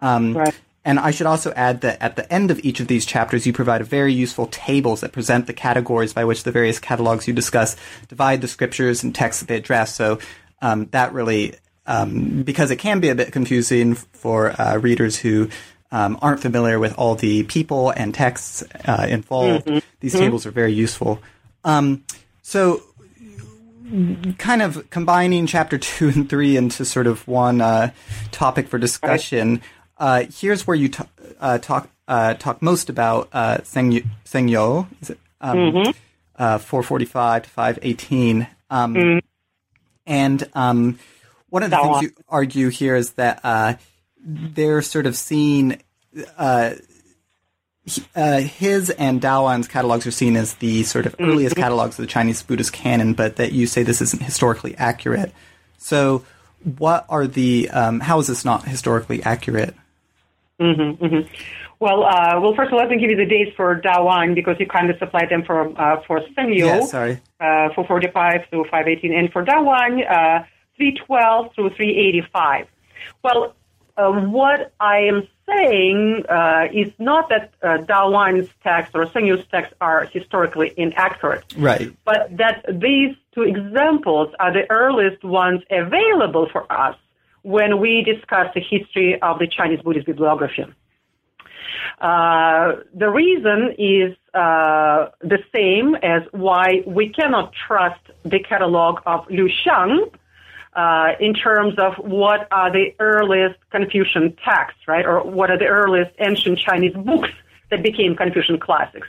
Um, right. And I should also add that at the end of each of these chapters, you provide very useful tables that present the categories by which the various catalogs you discuss divide the scriptures and texts that they address. So um, that really, um, because it can be a bit confusing for uh, readers who um, aren't familiar with all the people and texts uh, involved, mm-hmm. these mm-hmm. tables are very useful. Um, so, kind of combining chapter two and three into sort of one uh, topic for discussion. Uh, here's where you t- uh, talk uh, talk most about uh, Seng Yo, is it um, mm-hmm. 445 to 518, um, mm-hmm. and um, one of the things you argue here is that they're sort of seen uh, uh, his and Dao'an's catalogs are seen as the sort of earliest mm-hmm. catalogs of the Chinese Buddhist canon, but that you say this isn't historically accurate. So, what are the? Um, how is this not historically accurate? Mm-hmm, mm-hmm. Well, uh, well, first of all, let me give you the dates for Dao'an because you kind of supplied them for uh, for Sengyou. Yeah, sorry. Uh, 445 through 518, and for Dao'an, uh, 312 through 385. Well, uh, what I am saying uh, is not that uh, Dao'an's text or Yu's text are historically inaccurate, right? But that these two examples are the earliest ones available for us when we discuss the history of the Chinese Buddhist bibliography. Uh, the reason is uh, the same as why we cannot trust the catalog of Liu Xiang uh, in terms of what are the earliest Confucian texts, right, or what are the earliest ancient Chinese books that became Confucian classics.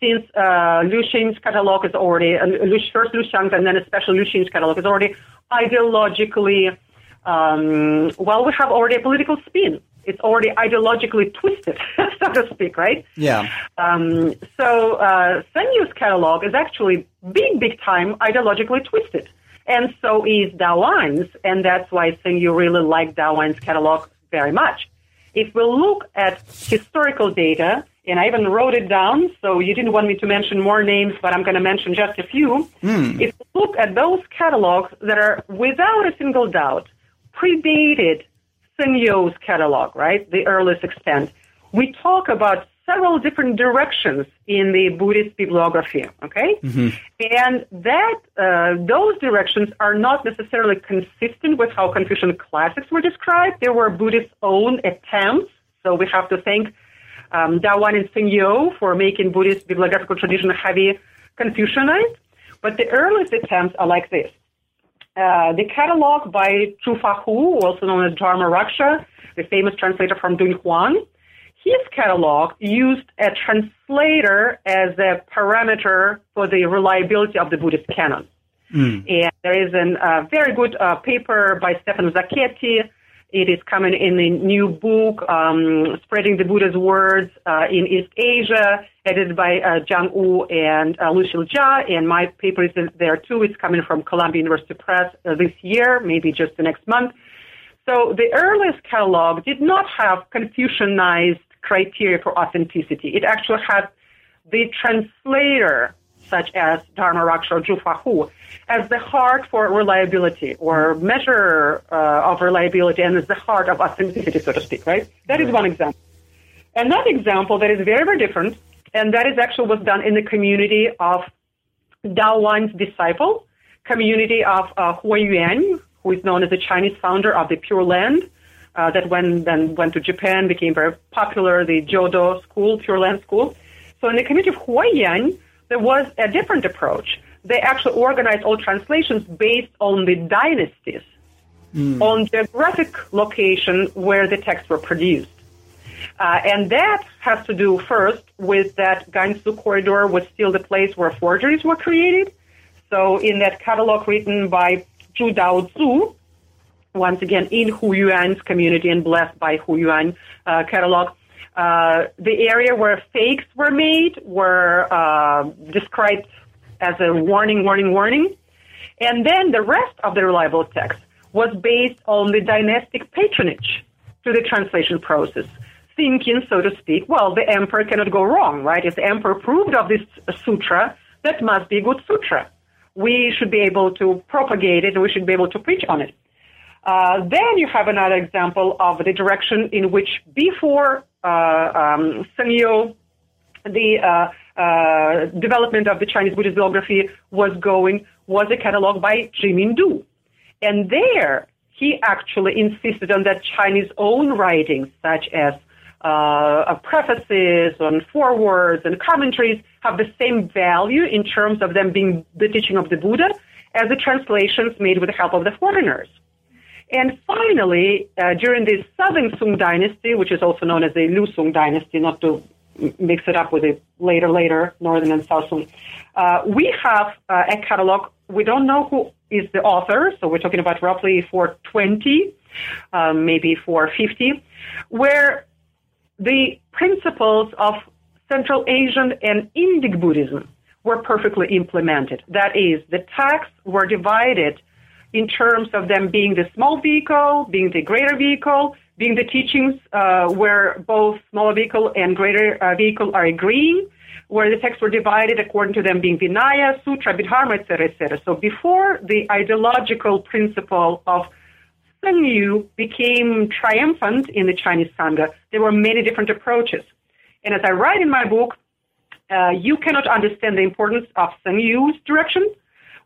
Since uh, Liu Xin's catalog is already, uh, first Liu Xiang's and then especially Liu Xin's catalog is already ideologically, um, well, we have already a political spin it's already ideologically twisted, so to speak, right? Yeah. Um, so uh, catalog is actually big, big time ideologically twisted. And so is Dao'an's, and that's why Yu really liked Dao'an's catalog very much. If we look at historical data, and I even wrote it down, so you didn't want me to mention more names, but I'm going to mention just a few. Mm. If we look at those catalogs that are without a single doubt predated Yu's catalog, right? The earliest extent. We talk about several different directions in the Buddhist bibliography, okay? Mm-hmm. And that, uh, those directions are not necessarily consistent with how Confucian classics were described. There were Buddhist own attempts, so we have to thank um, Dao'an and Yu for making Buddhist bibliographical tradition heavy Confucianized. But the earliest attempts are like this. Uh, the catalog by Zhu Fahu, also known as Dharma Raksha, the famous translator from Dunhuang, his catalog used a translator as a parameter for the reliability of the Buddhist canon. Mm. And there is a uh, very good uh, paper by Stefano Zacchetti it is coming in a new book, um, Spreading the Buddha's Words uh, in East Asia, edited by uh, Jiang Wu and uh, Jia. And my paper is in there too. It's coming from Columbia University Press uh, this year, maybe just the next month. So the earliest catalog did not have Confucianized criteria for authenticity. It actually had the translator such as Dharma Raksha or Zhu as the heart for reliability or measure uh, of reliability and as the heart of authenticity, so to speak, right? That is one example. Another example that is very, very different, and that is actually was done in the community of Dao'an's disciple, community of uh, Huo who is known as the Chinese founder of the Pure Land, uh, that when then went to Japan, became very popular, the Jodo school, Pure Land school. So in the community of Huo Yuan, there was a different approach. They actually organized all translations based on the dynasties, mm. on geographic location where the texts were produced. Uh, and that has to do first with that Gansu corridor was still the place where forgeries were created. So in that catalog written by Zhu Dao Zu, once again in Huiyuan's community and blessed by Huiyuan uh, catalog, uh, the area where fakes were made were uh, described as a warning, warning, warning. And then the rest of the reliable text was based on the dynastic patronage to the translation process, thinking, so to speak, well, the emperor cannot go wrong, right? If the emperor approved of this sutra, that must be a good sutra. We should be able to propagate it, and we should be able to preach on it. Uh, then you have another example of the direction in which before uh, um, Sengyou, the uh, uh, development of the Chinese Buddhist bibliography was going was a catalog by Zhi Du. And there, he actually insisted on that Chinese own writings, such as uh, prefaces and forewords and commentaries, have the same value in terms of them being the teaching of the Buddha as the translations made with the help of the foreigners. And finally, uh, during the Southern Sung dynasty, which is also known as the Liu Sung dynasty, not to mix it up with the later, later Northern and South Sung, uh, we have uh, a catalog. We don't know who is the author, so we're talking about roughly 420, um, maybe 450, where the principles of Central Asian and Indic Buddhism were perfectly implemented. That is, the texts were divided in terms of them being the small vehicle, being the greater vehicle, being the teachings uh, where both smaller vehicle and greater uh, vehicle are agreeing, where the texts were divided according to them being Vinaya, Sutra, Abhidharma, etc., etc. So before the ideological principle of Yu became triumphant in the Chinese Sangha, there were many different approaches. And as I write in my book, uh, you cannot understand the importance of Yu's direction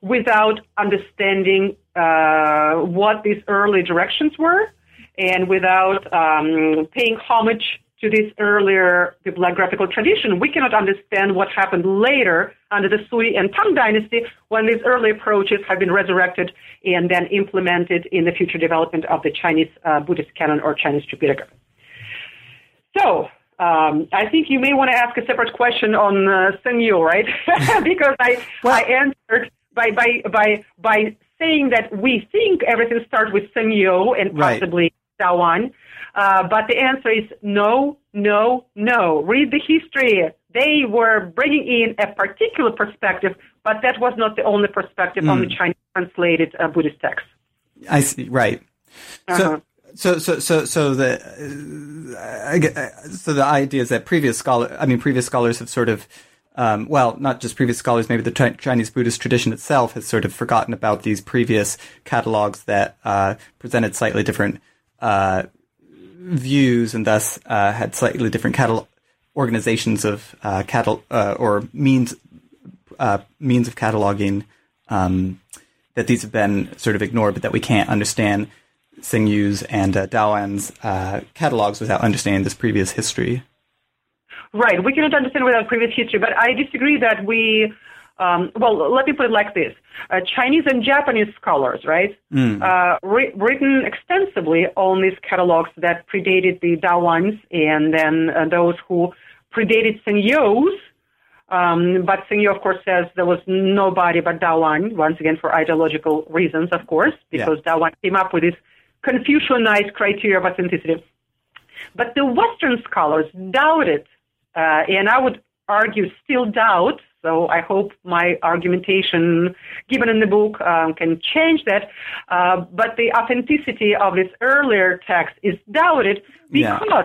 without understanding uh, what these early directions were and without um, paying homage to this earlier bibliographical tradition, we cannot understand what happened later under the Sui and Tang dynasty when these early approaches have been resurrected and then implemented in the future development of the Chinese uh, Buddhist canon or Chinese Tripitaka. So, um, I think you may want to ask a separate question on uh, Sengyou, right? because I, well, I answered by, by, by, by saying that we think everything starts with Sengyou and possibly right. Dao'an. Uh, but the answer is no, no, no. Read the history. They were bringing in a particular perspective, but that was not the only perspective mm. on the hmm. Chinese translated uh, Buddhist text. I see. Right. Uh-huh. So, so, so, so, so the uh, so the idea is that previous scholar, I mean, previous scholars have sort of, um, well, not just previous scholars, maybe the Chinese Buddhist tradition itself has sort of forgotten about these previous catalogs that uh, presented slightly different uh, views and thus uh, had slightly different catalog organizations of uh, catal- uh, or means uh, means of cataloging um, that these have been sort of ignored, but that we can't understand Yu's and uh, Dao'an's uh, catalogs without understanding this previous history. Right, we cannot understand without previous history, but I disagree that we um, well, let me put it like this: uh, Chinese and Japanese scholars, right, mm. uh, re- written extensively on these catalogs that predated the Dao'ans, and then uh, those who predated Sengyou's. Um, but Sengyou, of course, says there was nobody but Dao'an, once again for ideological reasons, of course, because yeah. Dao'an came up with this Confucianized criteria of authenticity. But the Western scholars doubted, uh, and I would argue still doubt so I hope my argumentation given in the book um, can change that. Uh, but the authenticity of this earlier text is doubted because yeah.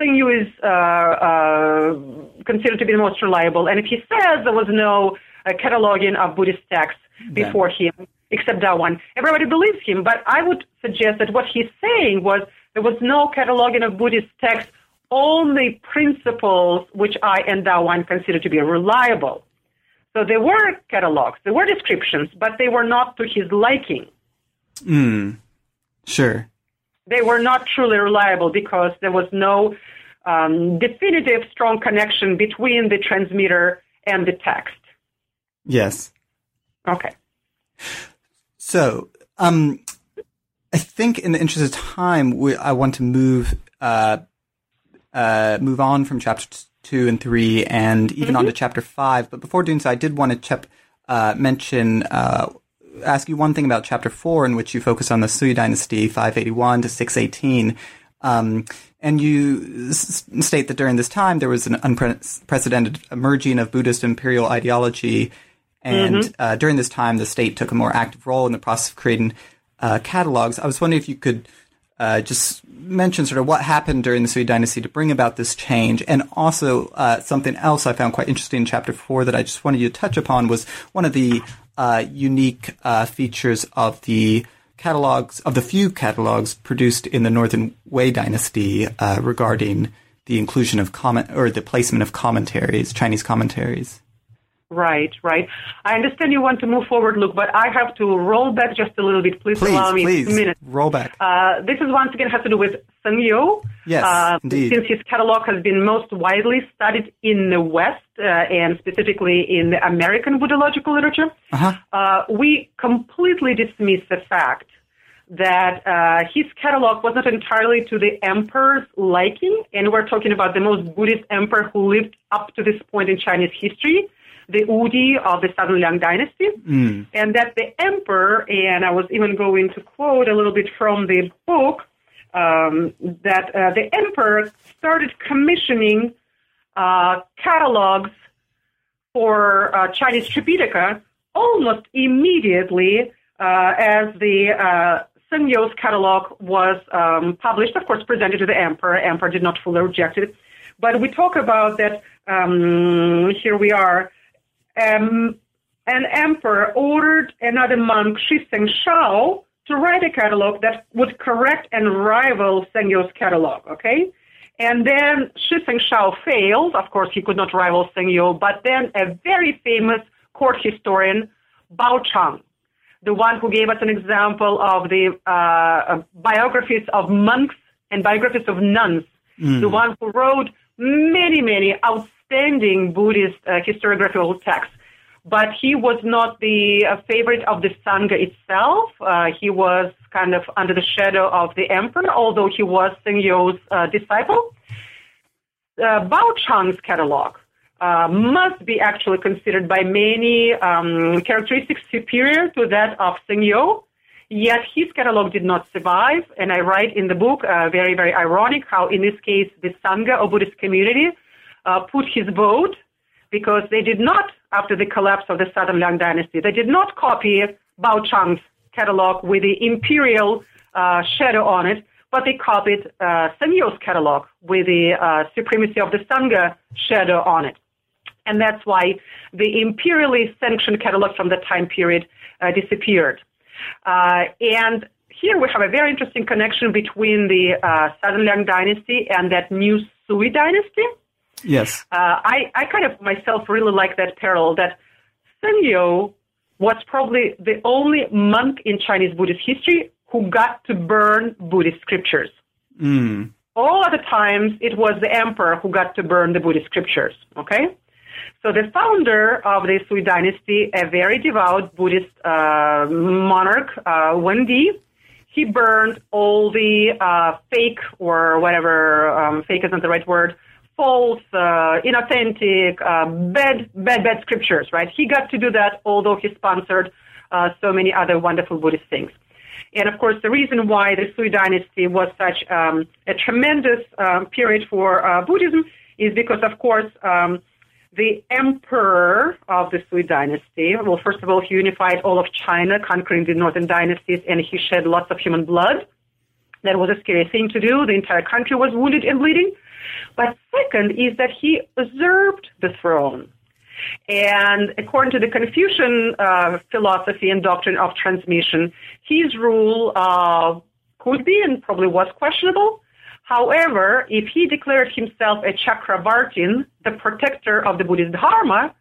Sengyou is uh, uh, considered to be the most reliable. And if he says there was no uh, cataloging of Buddhist texts before yeah. him, except that one, everybody believes him. But I would suggest that what he's saying was there was no cataloging of Buddhist texts only principles which I and Dao'an consider to be reliable. So there were catalogs, there were descriptions, but they were not to his liking. Mm, sure. They were not truly reliable because there was no um, definitive strong connection between the transmitter and the text. Yes. Okay. So, um, I think in the interest of time, we, I want to move uh, uh, move on from chapter two and three, and even mm-hmm. on to chapter five. But before doing so, I did want to chep, uh, mention, uh, ask you one thing about chapter four, in which you focus on the Sui dynasty, 581 to 618. Um, and you s- state that during this time there was an unprecedented emerging of Buddhist imperial ideology, and mm-hmm. uh, during this time the state took a more active role in the process of creating uh, catalogs. I was wondering if you could uh, just mention sort of what happened during the Sui dynasty to bring about this change, and also uh, something else I found quite interesting in chapter four that I just wanted you to touch upon was one of the uh, unique uh, features of the catalogs of the few catalogs produced in the Northern Wei dynasty uh, regarding the inclusion of comment or the placement of commentaries, Chinese commentaries. Right, right. I understand you want to move forward, Luke, but I have to roll back just a little bit. Please, please allow me please, a minute. Roll back. Uh, this is once again has to do with Sengyou. Yes, uh, indeed. Since his catalog has been most widely studied in the West uh, and specifically in the American Buddhological literature, uh-huh. Uh, we completely dismiss the fact that uh, his catalog was not entirely to the emperor's liking, and we're talking about the most Buddhist emperor who lived up to this point in Chinese history the Wudi of the Southern Liang Dynasty, mm. and that the emperor, and I was even going to quote a little bit from the book, um, that uh, the emperor started commissioning uh, catalogs for uh, Chinese Tripitaka almost immediately uh, as the uh, Sengyou's catalog was um, published, of course, presented to the emperor. Emperor did not fully reject it. But we talk about that, um, here we are, um, an emperor ordered another monk, Shi Sengshao, to write a catalog that would correct and rival Sengyou's catalog, okay? And then Shi Shao failed. Of course, he could not rival Sengyou, but then a very famous court historian, Bao Chang, the one who gave us an example of the uh, biographies of monks and biographies of nuns, mm. the one who wrote many, many outstanding Buddhist uh, historiographical texts. But he was not the uh, favorite of the Sangha itself. Uh, he was kind of under the shadow of the emperor, although he was Sengyou's uh, disciple. Uh, Bao Chang's catalog uh, must be actually considered by many um, characteristics superior to that of Sengyou. Yet his catalog did not survive, and I write in the book, uh, very, very ironic how in this case the Sangha or Buddhist community uh, put his vote because they did not, after the collapse of the Southern Liang dynasty, they did not copy Bao Chang's catalog with the imperial uh, shadow on it, but they copied uh, catalog with the uh, supremacy of the Sangha shadow on it. And that's why the imperially sanctioned catalog from that time period uh, disappeared. Uh, and here we have a very interesting connection between the uh, Southern Liang dynasty and that new Sui dynasty. Yes. Uh, I, I kind of myself really like that parallel that Sengyou was probably the only monk in Chinese Buddhist history who got to burn Buddhist scriptures. Mm. All other times, it was the emperor who got to burn the Buddhist scriptures. Okay? So the founder of the Sui dynasty, a very devout Buddhist uh, monarch, uh, Wendi, he burned all the uh, fake or whatever, um, fake isn't the right word, false, uh, inauthentic, uh, bad, bad, bad scriptures, right? He got to do that, although he sponsored uh, so many other wonderful Buddhist things. And of course, the reason why the Sui dynasty was such um, a tremendous um, period for uh, Buddhism is because, of course, um, the emperor of the Sui dynasty, well, first of all, he unified all of China, conquering the northern dynasties, and he shed lots of human blood. That was a scary thing to do. The entire country was wounded and bleeding. But second is that he usurped the throne. And according to the Confucian uh, philosophy and doctrine of transmission, his rule uh, could be and probably was questionable. However, if he declared himself a Chakravartin, the protector of the Buddhist Dharma,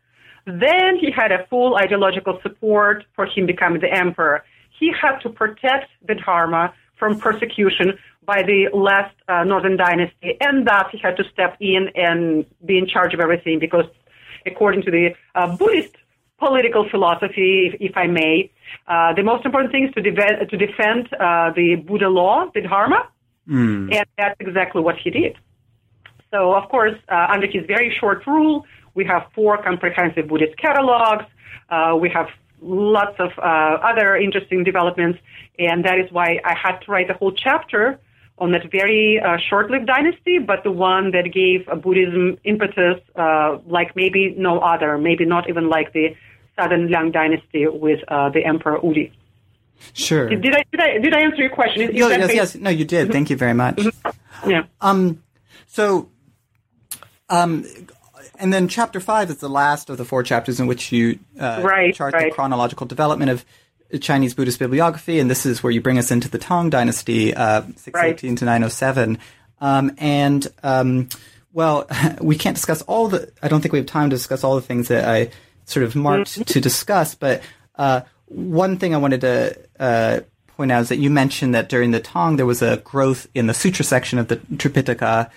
then he had a full ideological support for him becoming the emperor. He had to protect the Dharma from persecution by the last uh, northern dynasty, and thus he had to step in and be in charge of everything because, according to the uh, Buddhist political philosophy, if, if I may, uh, the most important thing is to, de- to defend uh, the Buddha law, the Dharma, Mm. And that's exactly what he did. So, of course, uh, under his very short rule, we have four comprehensive Buddhist catalogs. Uh, we have lots of uh, other interesting developments, and that is why I had to write a whole chapter on that very uh, short-lived dynasty, but the one that gave Buddhism impetus uh, like maybe no other, maybe not even like the Southern Liang dynasty with uh, the Emperor Wudi. Sure. Did, did, I did I did I answer your question? Is, yes, yes, yes, No, you did. Thank you very much. Mm-hmm. Yeah. Um. So, um, and then chapter five is the last of the four chapters in which you uh, right, chart right. the chronological development of Chinese Buddhist bibliography, and this is where you bring us into the Tang Dynasty, uh, 618 right. to 907. Um, and um, well, we can't discuss all the. I don't think we have time to discuss all the things that I sort of marked mm-hmm. to discuss, but uh, one thing I wanted to uh, point out is that you mentioned that during the Tang there was a growth in the sutra section of the Tripitaka,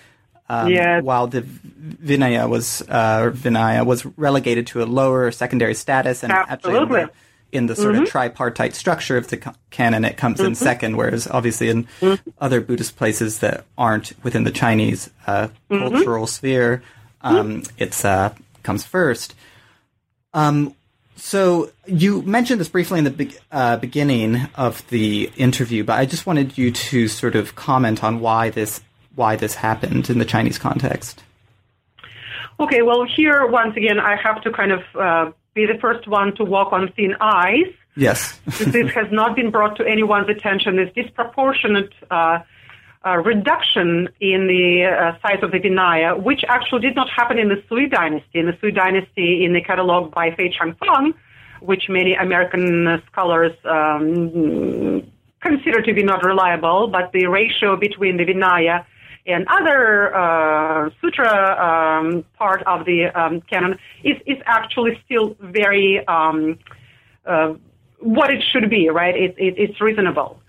um, yes. while the Vinaya was uh, Vinaya was relegated to a lower secondary status, and Absolutely. actually in the, sort mm-hmm. of tripartite structure of the canon, it comes mm-hmm. in second, whereas obviously in mm-hmm. other Buddhist places that aren't within the Chinese uh, Mm-hmm. cultural sphere, um, it's uh, comes first. Um, so you mentioned this briefly in the be- uh, beginning of the interview, but I just wanted you to sort of comment on why this why this happened in the Chinese context. Okay, well, here once again, I have to kind of uh, be the first one to walk on thin ice. Yes, this has not been brought to anyone's attention. This disproportionate uh, uh, reduction in the uh, size of the Vinaya, which actually did not happen in the Sui dynasty. In the Sui dynasty, in the catalog by Fei Changfang, which many American scholars um, considered to be not reliable, but the ratio between the Vinaya and other uh, sutra um, part of the um, canon is, is actually still very um, uh, what it should be, right? It, it, it's reasonable.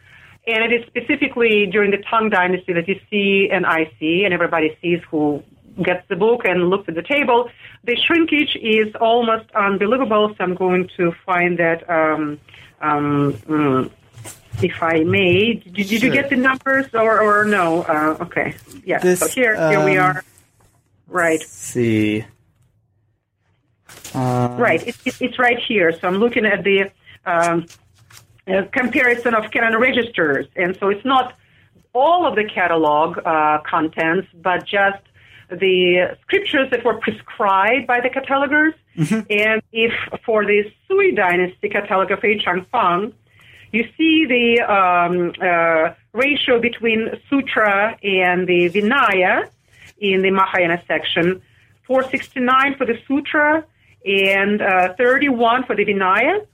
And it is specifically during the Tang Dynasty that you see and I see, and everybody sees who gets the book and looks at the table. The shrinkage is almost unbelievable, so I'm going to find that. Um, um, mm, if I may, did, did Sure. you get the numbers or, or no? Uh, okay, yes. This, so here, here we um, are. Right. Let's see. Uh, Right. It, it, it's right here. So I'm looking at the um, uh, comparison of canon registers, and so it's not all of the catalog uh, contents, but just the scriptures that were prescribed by the catalogers. And if for the Sui Dynasty catalog of H. Fang, you see the um, uh, ratio between Sutra and the Vinaya in the Mahayana section, 469 for the Sutra and uh, 31 for the Vinaya.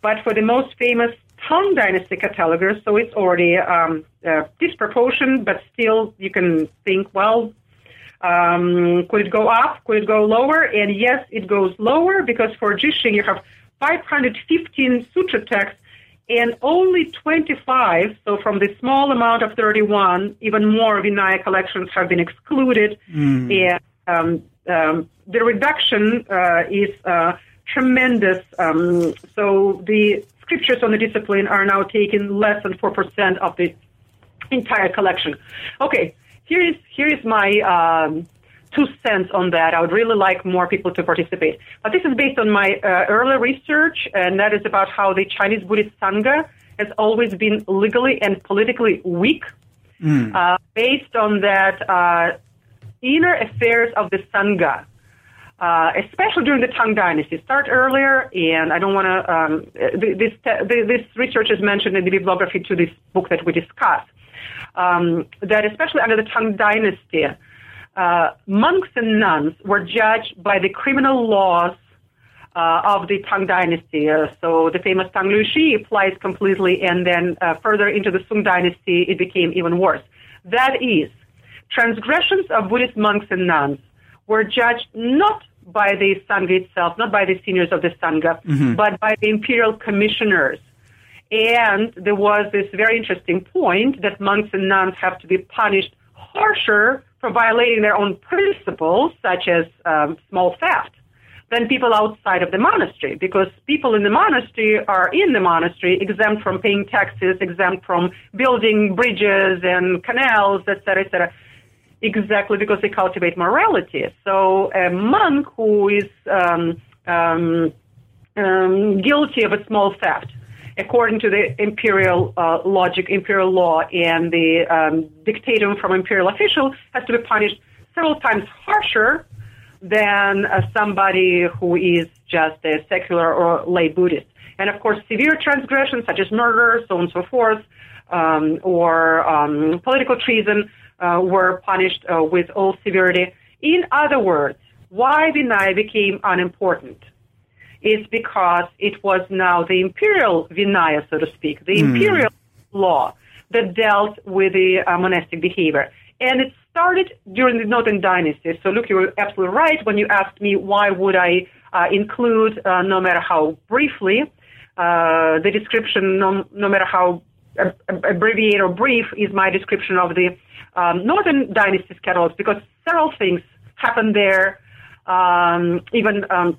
But for the most famous Tang Dynasty catalogers, so it's already um, uh, disproportionate, but still you can think, well, um, could it go up? Could it go lower? And yes, it goes lower because for Zhisheng you have 515 sutra texts and only 25. So from the small amount of 31, even more Vinaya collections have been excluded. And um, um, the reduction uh, is uh, tremendous. Um, so the scriptures on the discipline are now taking less than 4% of the entire collection. Okay, here is here is my um, two cents on that. I would really like more people to participate. But this is based on my uh, early research, and that is about how the Chinese Buddhist Sangha has always been legally and politically weak. Uh, based on that uh, inner affairs of the Sangha, uh, especially during the Tang Dynasty. Start earlier, and I don't want to. Um, this this research is mentioned in the bibliography to this book that we discussed. Um, that especially under the Tang Dynasty, uh, monks and nuns were judged by the criminal laws uh, of the Tang Dynasty. Uh, so the famous Tang Lu Shi applies completely, and then uh, further into the Sung Dynasty, it became even worse. That is, transgressions of Buddhist monks and nuns were judged not by the Sangha itself, not by the seniors of the Sangha, but by the imperial commissioners. And there was this very interesting point that monks and nuns have to be punished harsher for violating their own principles, such as um, small theft, than people outside of the monastery, because people in the monastery are in the monastery exempt from paying taxes, exempt from building bridges and canals, etc., etc., exactly because they cultivate morality. So a monk who is um, um, um, guilty of a small theft, according to the imperial uh, logic, imperial law, and the um, dictatum from imperial official, has to be punished several times harsher than uh, somebody who is just a secular or lay Buddhist. And of course, severe transgressions such as murder, so on and so forth, um, or um, political treason uh, were punished uh, with all severity. In other words, why Vinaya became unimportant is because it was now the imperial Vinaya, so to speak, the imperial law that dealt with the uh, monastic behavior. And it started during the Northern Dynasty. So, look, you were absolutely right when you asked me why would I uh, include, uh, no matter how briefly, uh, the description, no, no matter how ab- ab- abbreviated or brief, is my description of the um, Northern Dynasty's catalogs because several things happened there, um, even um,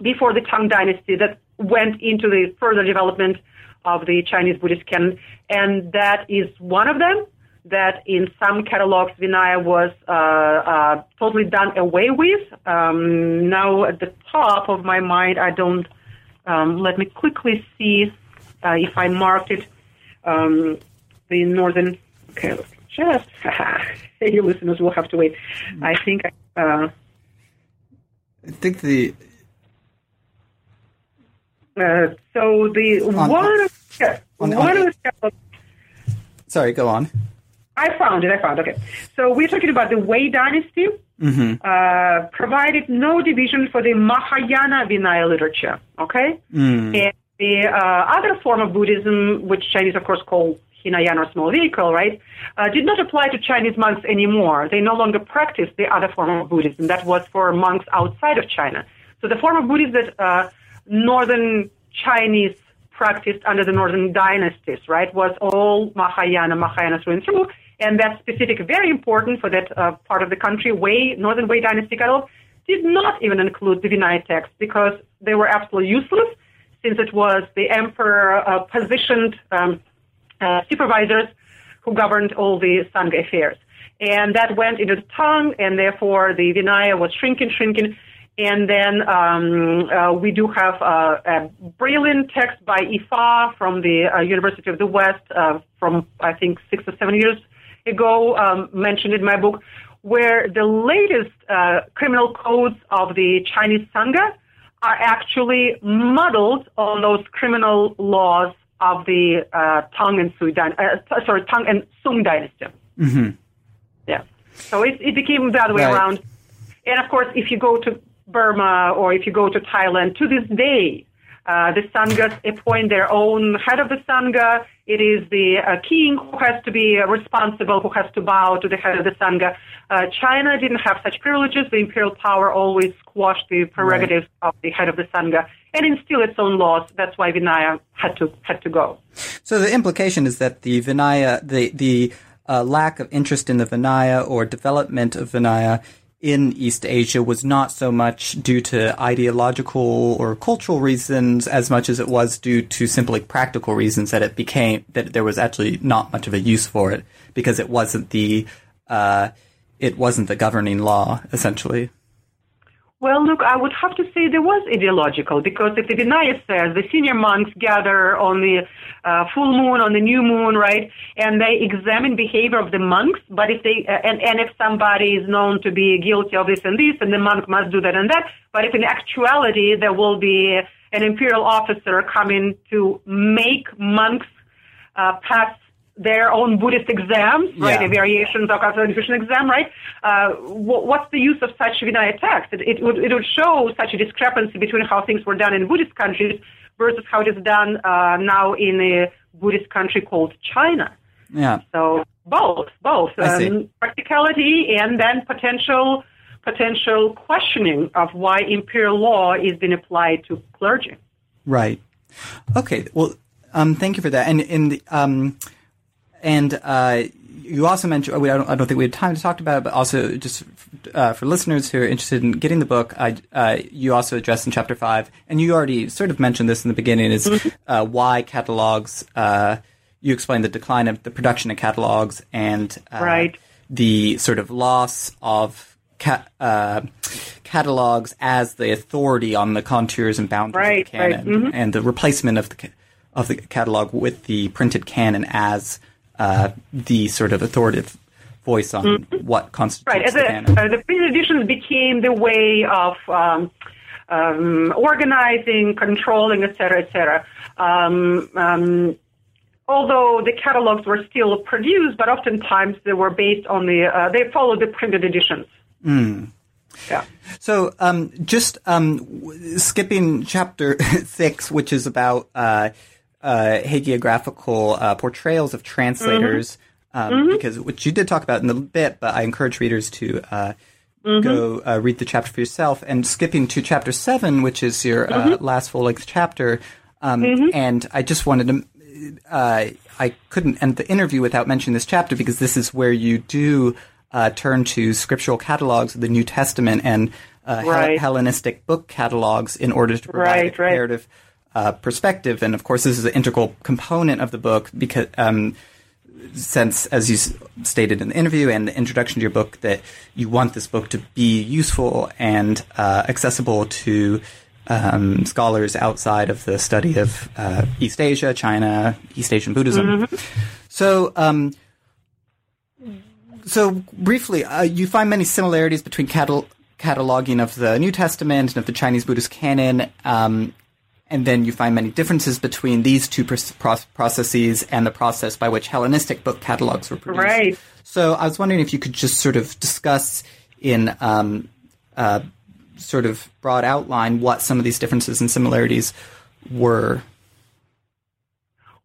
before the Tang Dynasty, that went into the further development of the Chinese Buddhist canon, and that is one of them. That in some catalogs, Vinaya was uh, uh, totally done away with. Um, now, at the top of my mind, I don't. Um, let me quickly see uh, if I marked it. Um, the northern. Okay, just. you listeners will have to wait. I think. Uh, I think the uh, so the On- one of yeah, on- one on- of the sorry, go on. I found it. I found. Okay, so we're talking about the Wei Dynasty. Uh, provided no division for the Mahayana Vinaya literature. Okay, and the uh, other form of Buddhism, which Chinese of course call Hinayana or small vehicle, right, uh, did not apply to Chinese monks anymore. They no longer practiced the other form of Buddhism. That was for monks outside of China. So the form of Buddhism that uh, northern Chinese practiced under the northern dynasties, right, was all Mahayana, Mahayana through and through. And that specific, very important for that uh, part of the country, Wei, Northern Wei dynasty catalog, did not even include the Vinaya text because they were absolutely useless since it was the emperor uh, positioned um, uh, supervisors who governed all the Sangha affairs. And that went into the Tang, and therefore the Vinaya was shrinking, shrinking. And then um, uh, we do have uh, a brilliant text by Yifa from the uh, University of the West uh, from, I think, six or seven years ago, um, mentioned in my book, where the latest uh, criminal codes of the Chinese Sangha are actually muddled on those criminal laws of the uh, Tang and Sui, uh, sorry, Tang and Sung dynasty. Mm-hmm. Yeah. So it, it became the other way Right. around. And of course, if you go to Burma or if you go to Thailand, to this day, uh, the Sanghas appoint their own head of the Sangha. It is the uh, king who has to be uh, responsible, who has to bow to the head of the Sangha. Uh, China didn't have such privileges. The imperial power always squashed the prerogatives of the head of the Sangha and instilled its own laws. That's why Vinaya had to had to go. So the implication is that the Vinaya, the the uh, lack of interest in the Vinaya or development of Vinaya in East Asia was not so much due to ideological or cultural reasons as much as it was due to simply practical reasons that it became that there was actually not much of a use for it because it wasn't the uh, it wasn't the governing law essentially. Well, look, I would have to say there was ideological because if the Vinaya says the senior monks gather on the uh, full moon, on the new moon, right, and they examine behavior of the monks, but if they, uh, and, and if somebody is known to be guilty of this and this, and the monk must do that and that, but if in actuality there will be an imperial officer coming to make monks uh, pass their own Buddhist exams, right? Yeah. The variations of constitution exam, right? Uh, wh- what's the use of such Vinaya text? It, it, would, it would show such a discrepancy between how things were done in Buddhist countries versus how it is done uh, now in a Buddhist country called China. Yeah. So both, both um, practicality and then potential potential questioning of why imperial law is being applied to clergy. Right. Okay. Well, um, thank you for that. And in the um, and uh, you also mentioned I don't, I don't think we had time to talk about it, but also just uh, for listeners who are interested in getting the book, I, uh, you also address in chapter five, and you already sort of mentioned this in the beginning, is uh, why catalogs. Uh, you explain the decline of the production of catalogs and uh, Right. the sort of loss of uh, catalogs as the authority on the contours and boundaries Right, of the right, canon, and the replacement of the of the catalog with the printed canon as uh, the sort of authoritative voice on what constitutes Right. As the canon. uh, the printed editions became the way of um, um, organizing, controlling, et cetera, et cetera. Um, um, although the catalogs were still produced, but oftentimes they were based on the, uh, they followed the printed editions. Yeah. So, um, just um, w- skipping chapter six, which is about uh, uh, hagiographical uh, portrayals of translators, um, because which you did talk about in a bit, but I encourage readers to uh, go uh, read the chapter for yourself. And skipping to chapter seven, which is your uh, last full length chapter, um, and I just wanted to. Uh, I couldn't end the interview without mentioning this chapter because this is where you do uh, turn to scriptural catalogs of the New Testament and uh, Right. Hellenistic book catalogs in order to provide Right, a right. Uh, perspective. And of course, this is an integral component of the book because, um, since, as you s- stated in the interview and the introduction to your book, that you want this book to be useful and uh, accessible to um, scholars outside of the study of uh, East Asia, China, East Asian Buddhism. So, um, so briefly, uh, you find many similarities between catal- cataloging of the New Testament and of the Chinese Buddhist canon, um, and then you find many differences between these two pro- processes and the process by which Hellenistic book catalogs were produced. Right. So, I was wondering if you could just sort of discuss in um, uh, sort of broad outline what some of these differences and similarities were.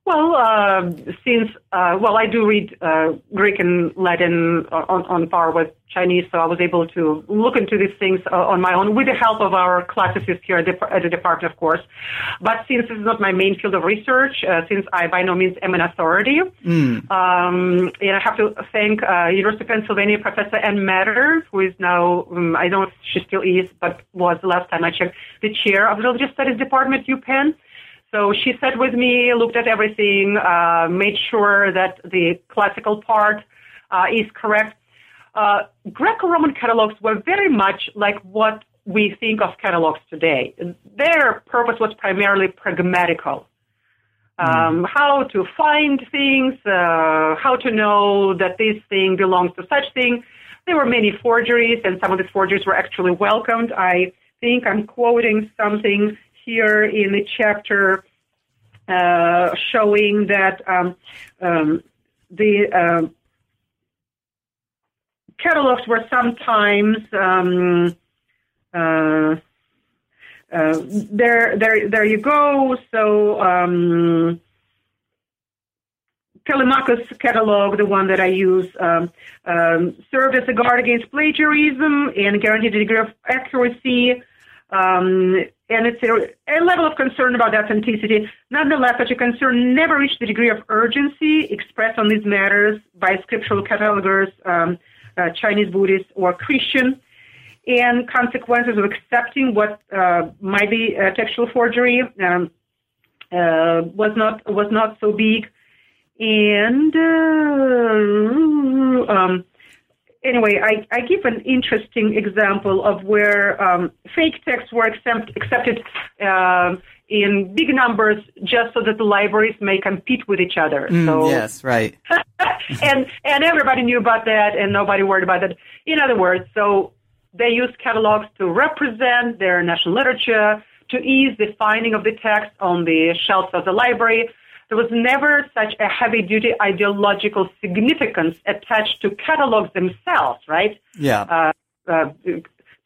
Well, uh, since uh, well, I do read uh, Greek and Latin on, on par with Chinese, so I was able to look into these things uh, on my own with the help of our classicists here at the, at the department, of course. But since this is not my main field of research, uh, since I by no means am an authority, mm. um, and I have to thank uh, University of Pennsylvania Professor Ann Matters, who is now um, I don't know if she still is, but was the last time I checked, the chair of the Religious Studies Department, UPenn. So she sat with me, looked at everything, uh, made sure that the classical part uh, is correct. Uh, Greco-Roman catalogs were very much like what we think of catalogs today. Their purpose was primarily pragmatical. Um, mm. How to find things, uh, how to know that this thing belongs to such thing. There were many forgeries, and some of these forgeries were actually welcomed. I think I'm quoting something here in the chapter uh, showing that um, um, the uh, catalogs were sometimes um, uh, uh, there, there, there you go. So um, Callimachus catalog, the one that I use, um, um, served as a guard against plagiarism and guaranteed a degree of accuracy. Um, and it's a, a, level of concern about authenticity. Nonetheless, such a concern never reached the degree of urgency expressed on these matters by scriptural catalogers, um, uh, Chinese Buddhist or Christian, and consequences of accepting what uh, might be a textual forgery um, uh, was not was not so big, and uh, um, anyway, I, I give an interesting example of where um, fake texts were accept, accepted uh, in big numbers just so that the libraries may compete with each other. Mm, so, yes, right. and and everybody knew about that, and nobody worried about it. In other words, so they used catalogs to represent their national literature, to ease the finding of the text on the shelves of the library, there was never such a heavy duty ideological significance attached to catalogs themselves, right? Yeah. Uh, uh,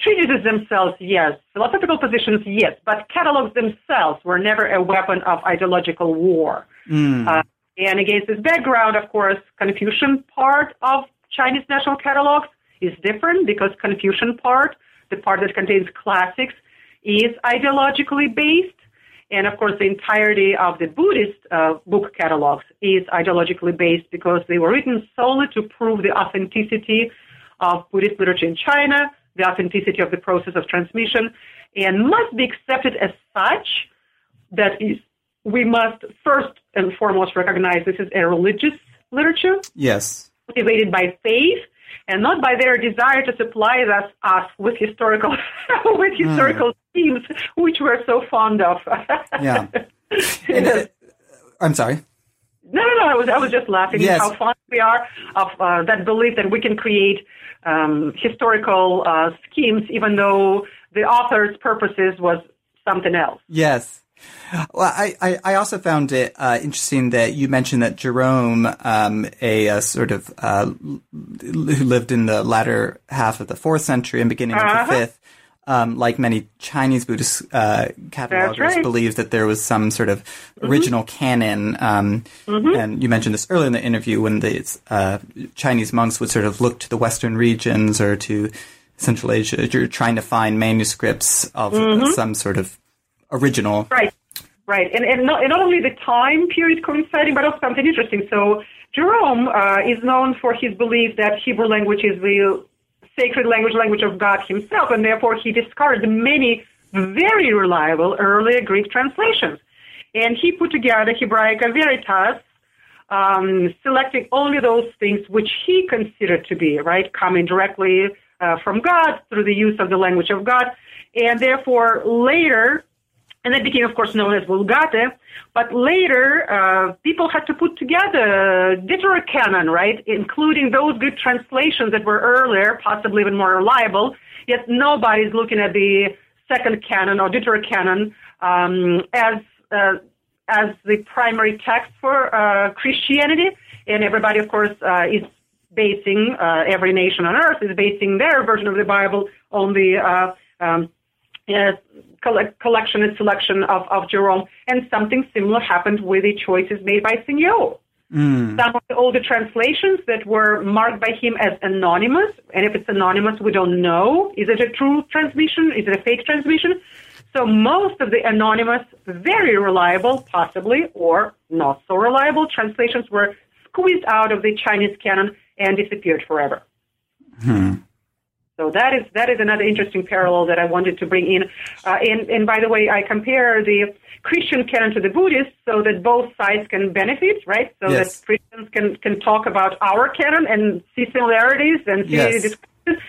treatises themselves, yes. Philosophical positions, yes. But catalogs themselves were never a weapon of ideological war. Mm. Uh, and against this background, of course, Confucian part of Chinese national catalogs is different because Confucian part, the part that contains classics, is ideologically based. And of course, the entirety of the Buddhist uh, book catalogs is ideologically based because they were written solely to prove the authenticity of Buddhist literature in China, the authenticity of the process of transmission, and must be accepted as such. That is, we must first and foremost recognize this is a religious literature. Yes. Motivated by faith and not by their desire to supply us, us with historical with hmm. historical mm. themes which we're so fond of. yeah. I'm sorry. No, no, no. I was, I was just laughing yes. how fond we are of uh, that belief that we can create um, historical uh, schemes, even though the author's purposes was something else. Yes. Well, I, I, I, also found it uh, interesting that you mentioned that Jerome, um, a, a, sort of uh, who lived in the latter half of the fourth century and beginning uh-huh. of the uh-huh. fifth, um, like many Chinese Buddhist uh, catalogers, right. believed that there was some sort of mm-hmm. original canon. Um, mm-hmm. And you mentioned this earlier in the interview when the uh, Chinese monks would sort of look to the Western regions or to Central Asia. You're trying to find manuscripts of mm-hmm. some sort of original. Right, right. And, and, not, and not only the time period coinciding, but also something interesting. So Jerome uh, is known for his belief that Hebrew language is the sacred language, language of God himself, and therefore he discarded many very reliable earlier Greek translations. And he put together Hebraica Veritas, um, selecting only those things which he considered to be, right, coming directly uh, from God through the use of the language of God. And therefore, later, and that became, of course, known as Vulgate. But later, uh, people had to put together Deuterocanon, right, including those good translations that were earlier, possibly even more reliable. Yet nobody's looking at the second canon or Deuterocanon um, as uh, as the primary text for uh, Christianity, and everybody, of course, uh, is basing uh, every nation on earth is basing their version of the Bible on the uh, um, uh, collection and selection of, of Jerome, and something similar happened with the choices made by Sengyou. Mm. Some of the older translations that were marked by him as anonymous, and if it's anonymous, we don't know. Is it a true transmission? Is it a fake transmission? So most of the anonymous, very reliable, possibly, or not so reliable translations were squeezed out of the Chinese canon and disappeared forever. Hmm. So that is that is another interesting parallel that I wanted to bring in. Uh, and and by the way, I compare the Christian canon to the Buddhist so that both sides can benefit, right? So yes. that Christians can can talk about our canon and see similarities and see yes. differences.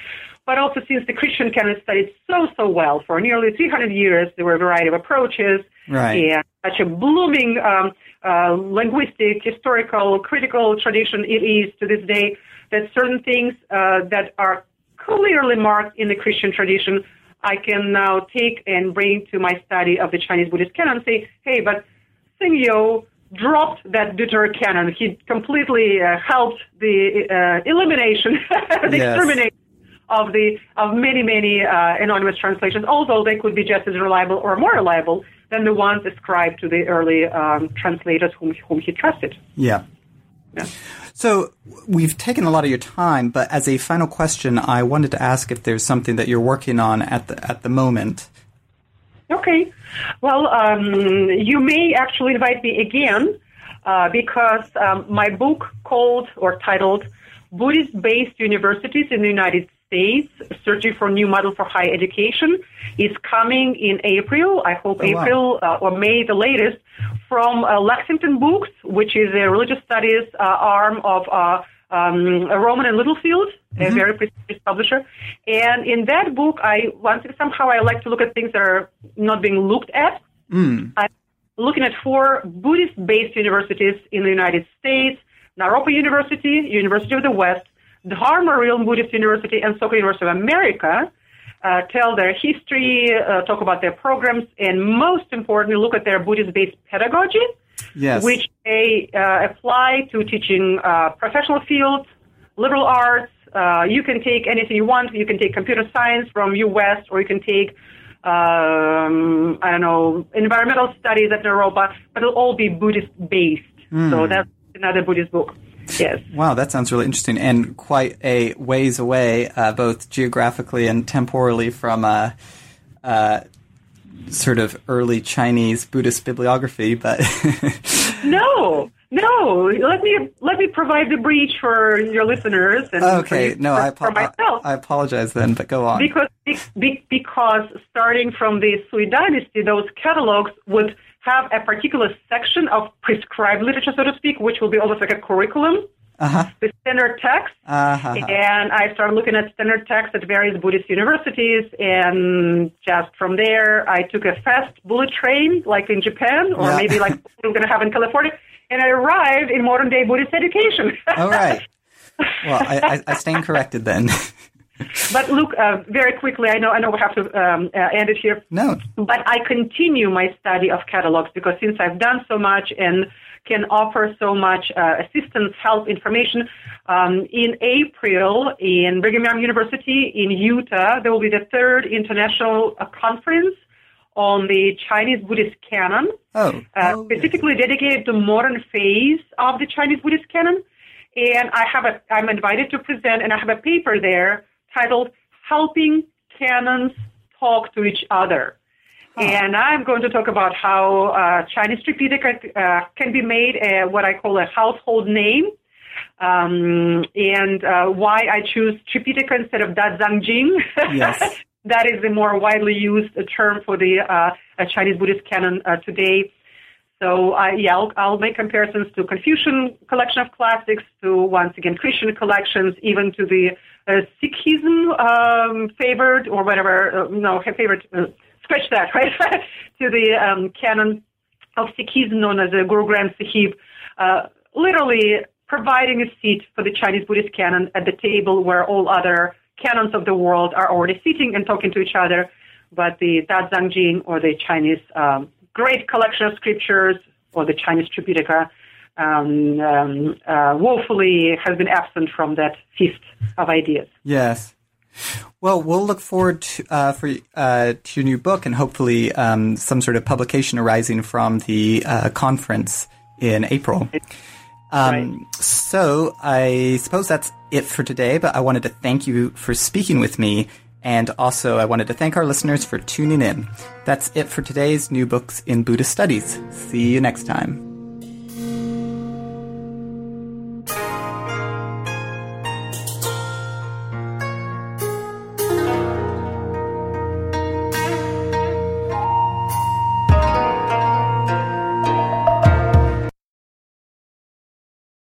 But also, since the Christian canon studied so so well for nearly 300 years, there were a variety of approaches right. and such a blooming um, uh, linguistic, historical, critical tradition it is to this day. That certain things uh, that are clearly marked in the Christian tradition, I can now take and bring to my study of the Chinese Buddhist canon and say, hey, but Sengyou dropped that deuterocanon. He completely uh, helped the uh, elimination, the yes. extermination of the of many many uh, anonymous translations, although they could be just as reliable or more reliable than the ones ascribed to the early um, translators whom whom he trusted. Yeah. Yeah. So we've taken a lot of your time, but as a final question, I wanted to ask if there's something that you're working on at the at the moment. Okay. Well, um, you may actually invite me again uh, because um, my book called or titled Buddhist-based universities in the United States, searching for a new model for higher education, is coming in April. I hope oh, April wow. uh, or May, the latest, from uh, Lexington Books, which is a religious studies uh, arm of uh, um, Rowman and Littlefield, mm-hmm. a very prestigious publisher. And in that book, I wanted somehow I like to look at things that are not being looked at. Mm. I'm looking at four Buddhist-based universities in the United States: Naropa University, University of the West, Dharma Realm Buddhist University, and Soka University of America uh, tell their history, uh, talk about their programs, and most importantly, look at their Buddhist-based pedagogy, yes. which they uh, apply to teaching uh, professional fields, liberal arts. Uh, you can take anything you want. You can take computer science from U.S. or you can take um, I don't know environmental studies at Naropa, but it'll all be Buddhist-based. Mm. So that's another Buddhist book. Yes. Wow, that sounds really interesting and quite a ways away, uh, both geographically and temporally from uh, uh, sort of early Chinese Buddhist bibliography. But no, no. Let me let me provide the breach for your listeners. And okay, no, for, I, for myself. I, I, apologize then, but go on. Because because starting from the Sui Dynasty, those catalogs would have a particular section of prescribed literature, so to speak, which will be almost like a curriculum. Uh-huh. The standard text, uh-huh. and I started looking at standard text at various Buddhist universities, and just from there, I took a fast bullet train, like in Japan, or yeah. maybe like we're going to have in California, and I arrived in modern day Buddhist education. All right. Well, I, I, I stand corrected then. but look, uh, very quickly, I know I know we have to um, uh, end it here. No. But I continue my study of catalogs because since I've done so much and can offer so much uh, assistance, help, information. Um, in April, in Brigham Young University in Utah, there will be the third international uh, conference on the Chinese Buddhist canon, oh. Uh, oh, specifically dedicated to modern phase of the Chinese Buddhist canon. And I have a, I'm invited to present, and I have a paper there titled Helping Canons Talk to Each Other. Huh. And I'm going to talk about how uh, Chinese Tripitaka uh, can be made a, what I call a household name, um, and uh, why I choose Tripitaka instead of Dazang Jing. Yes. that is the more widely used term for the uh, Chinese Buddhist canon uh, today. So uh, yeah, I'll, I'll, make comparisons to Confucian collection of classics, to once again Christian collections, even to the uh, Sikhism um, favored or whatever. Uh, no, favored. Uh, scratch that, right? to the um, canon of Sikhism known as the Guru Granth Sahib, uh, literally providing a seat for the Chinese Buddhist canon at the table where all other canons of the world are already sitting and talking to each other. But the Dazang Jing or the Chinese um, great collection of scriptures or the Chinese Tripitaka um, um, uh, woefully has been absent from that feast of ideas. Yes. Well, we'll look forward to, uh, for uh, to your new book and hopefully um, some sort of publication arising from the uh, conference in April. Um, right. So I suppose that's it for today. But I wanted to thank you for speaking with me, and also I wanted to thank our listeners for tuning in. That's it for today's New Books in Buddhist Studies. See you next time.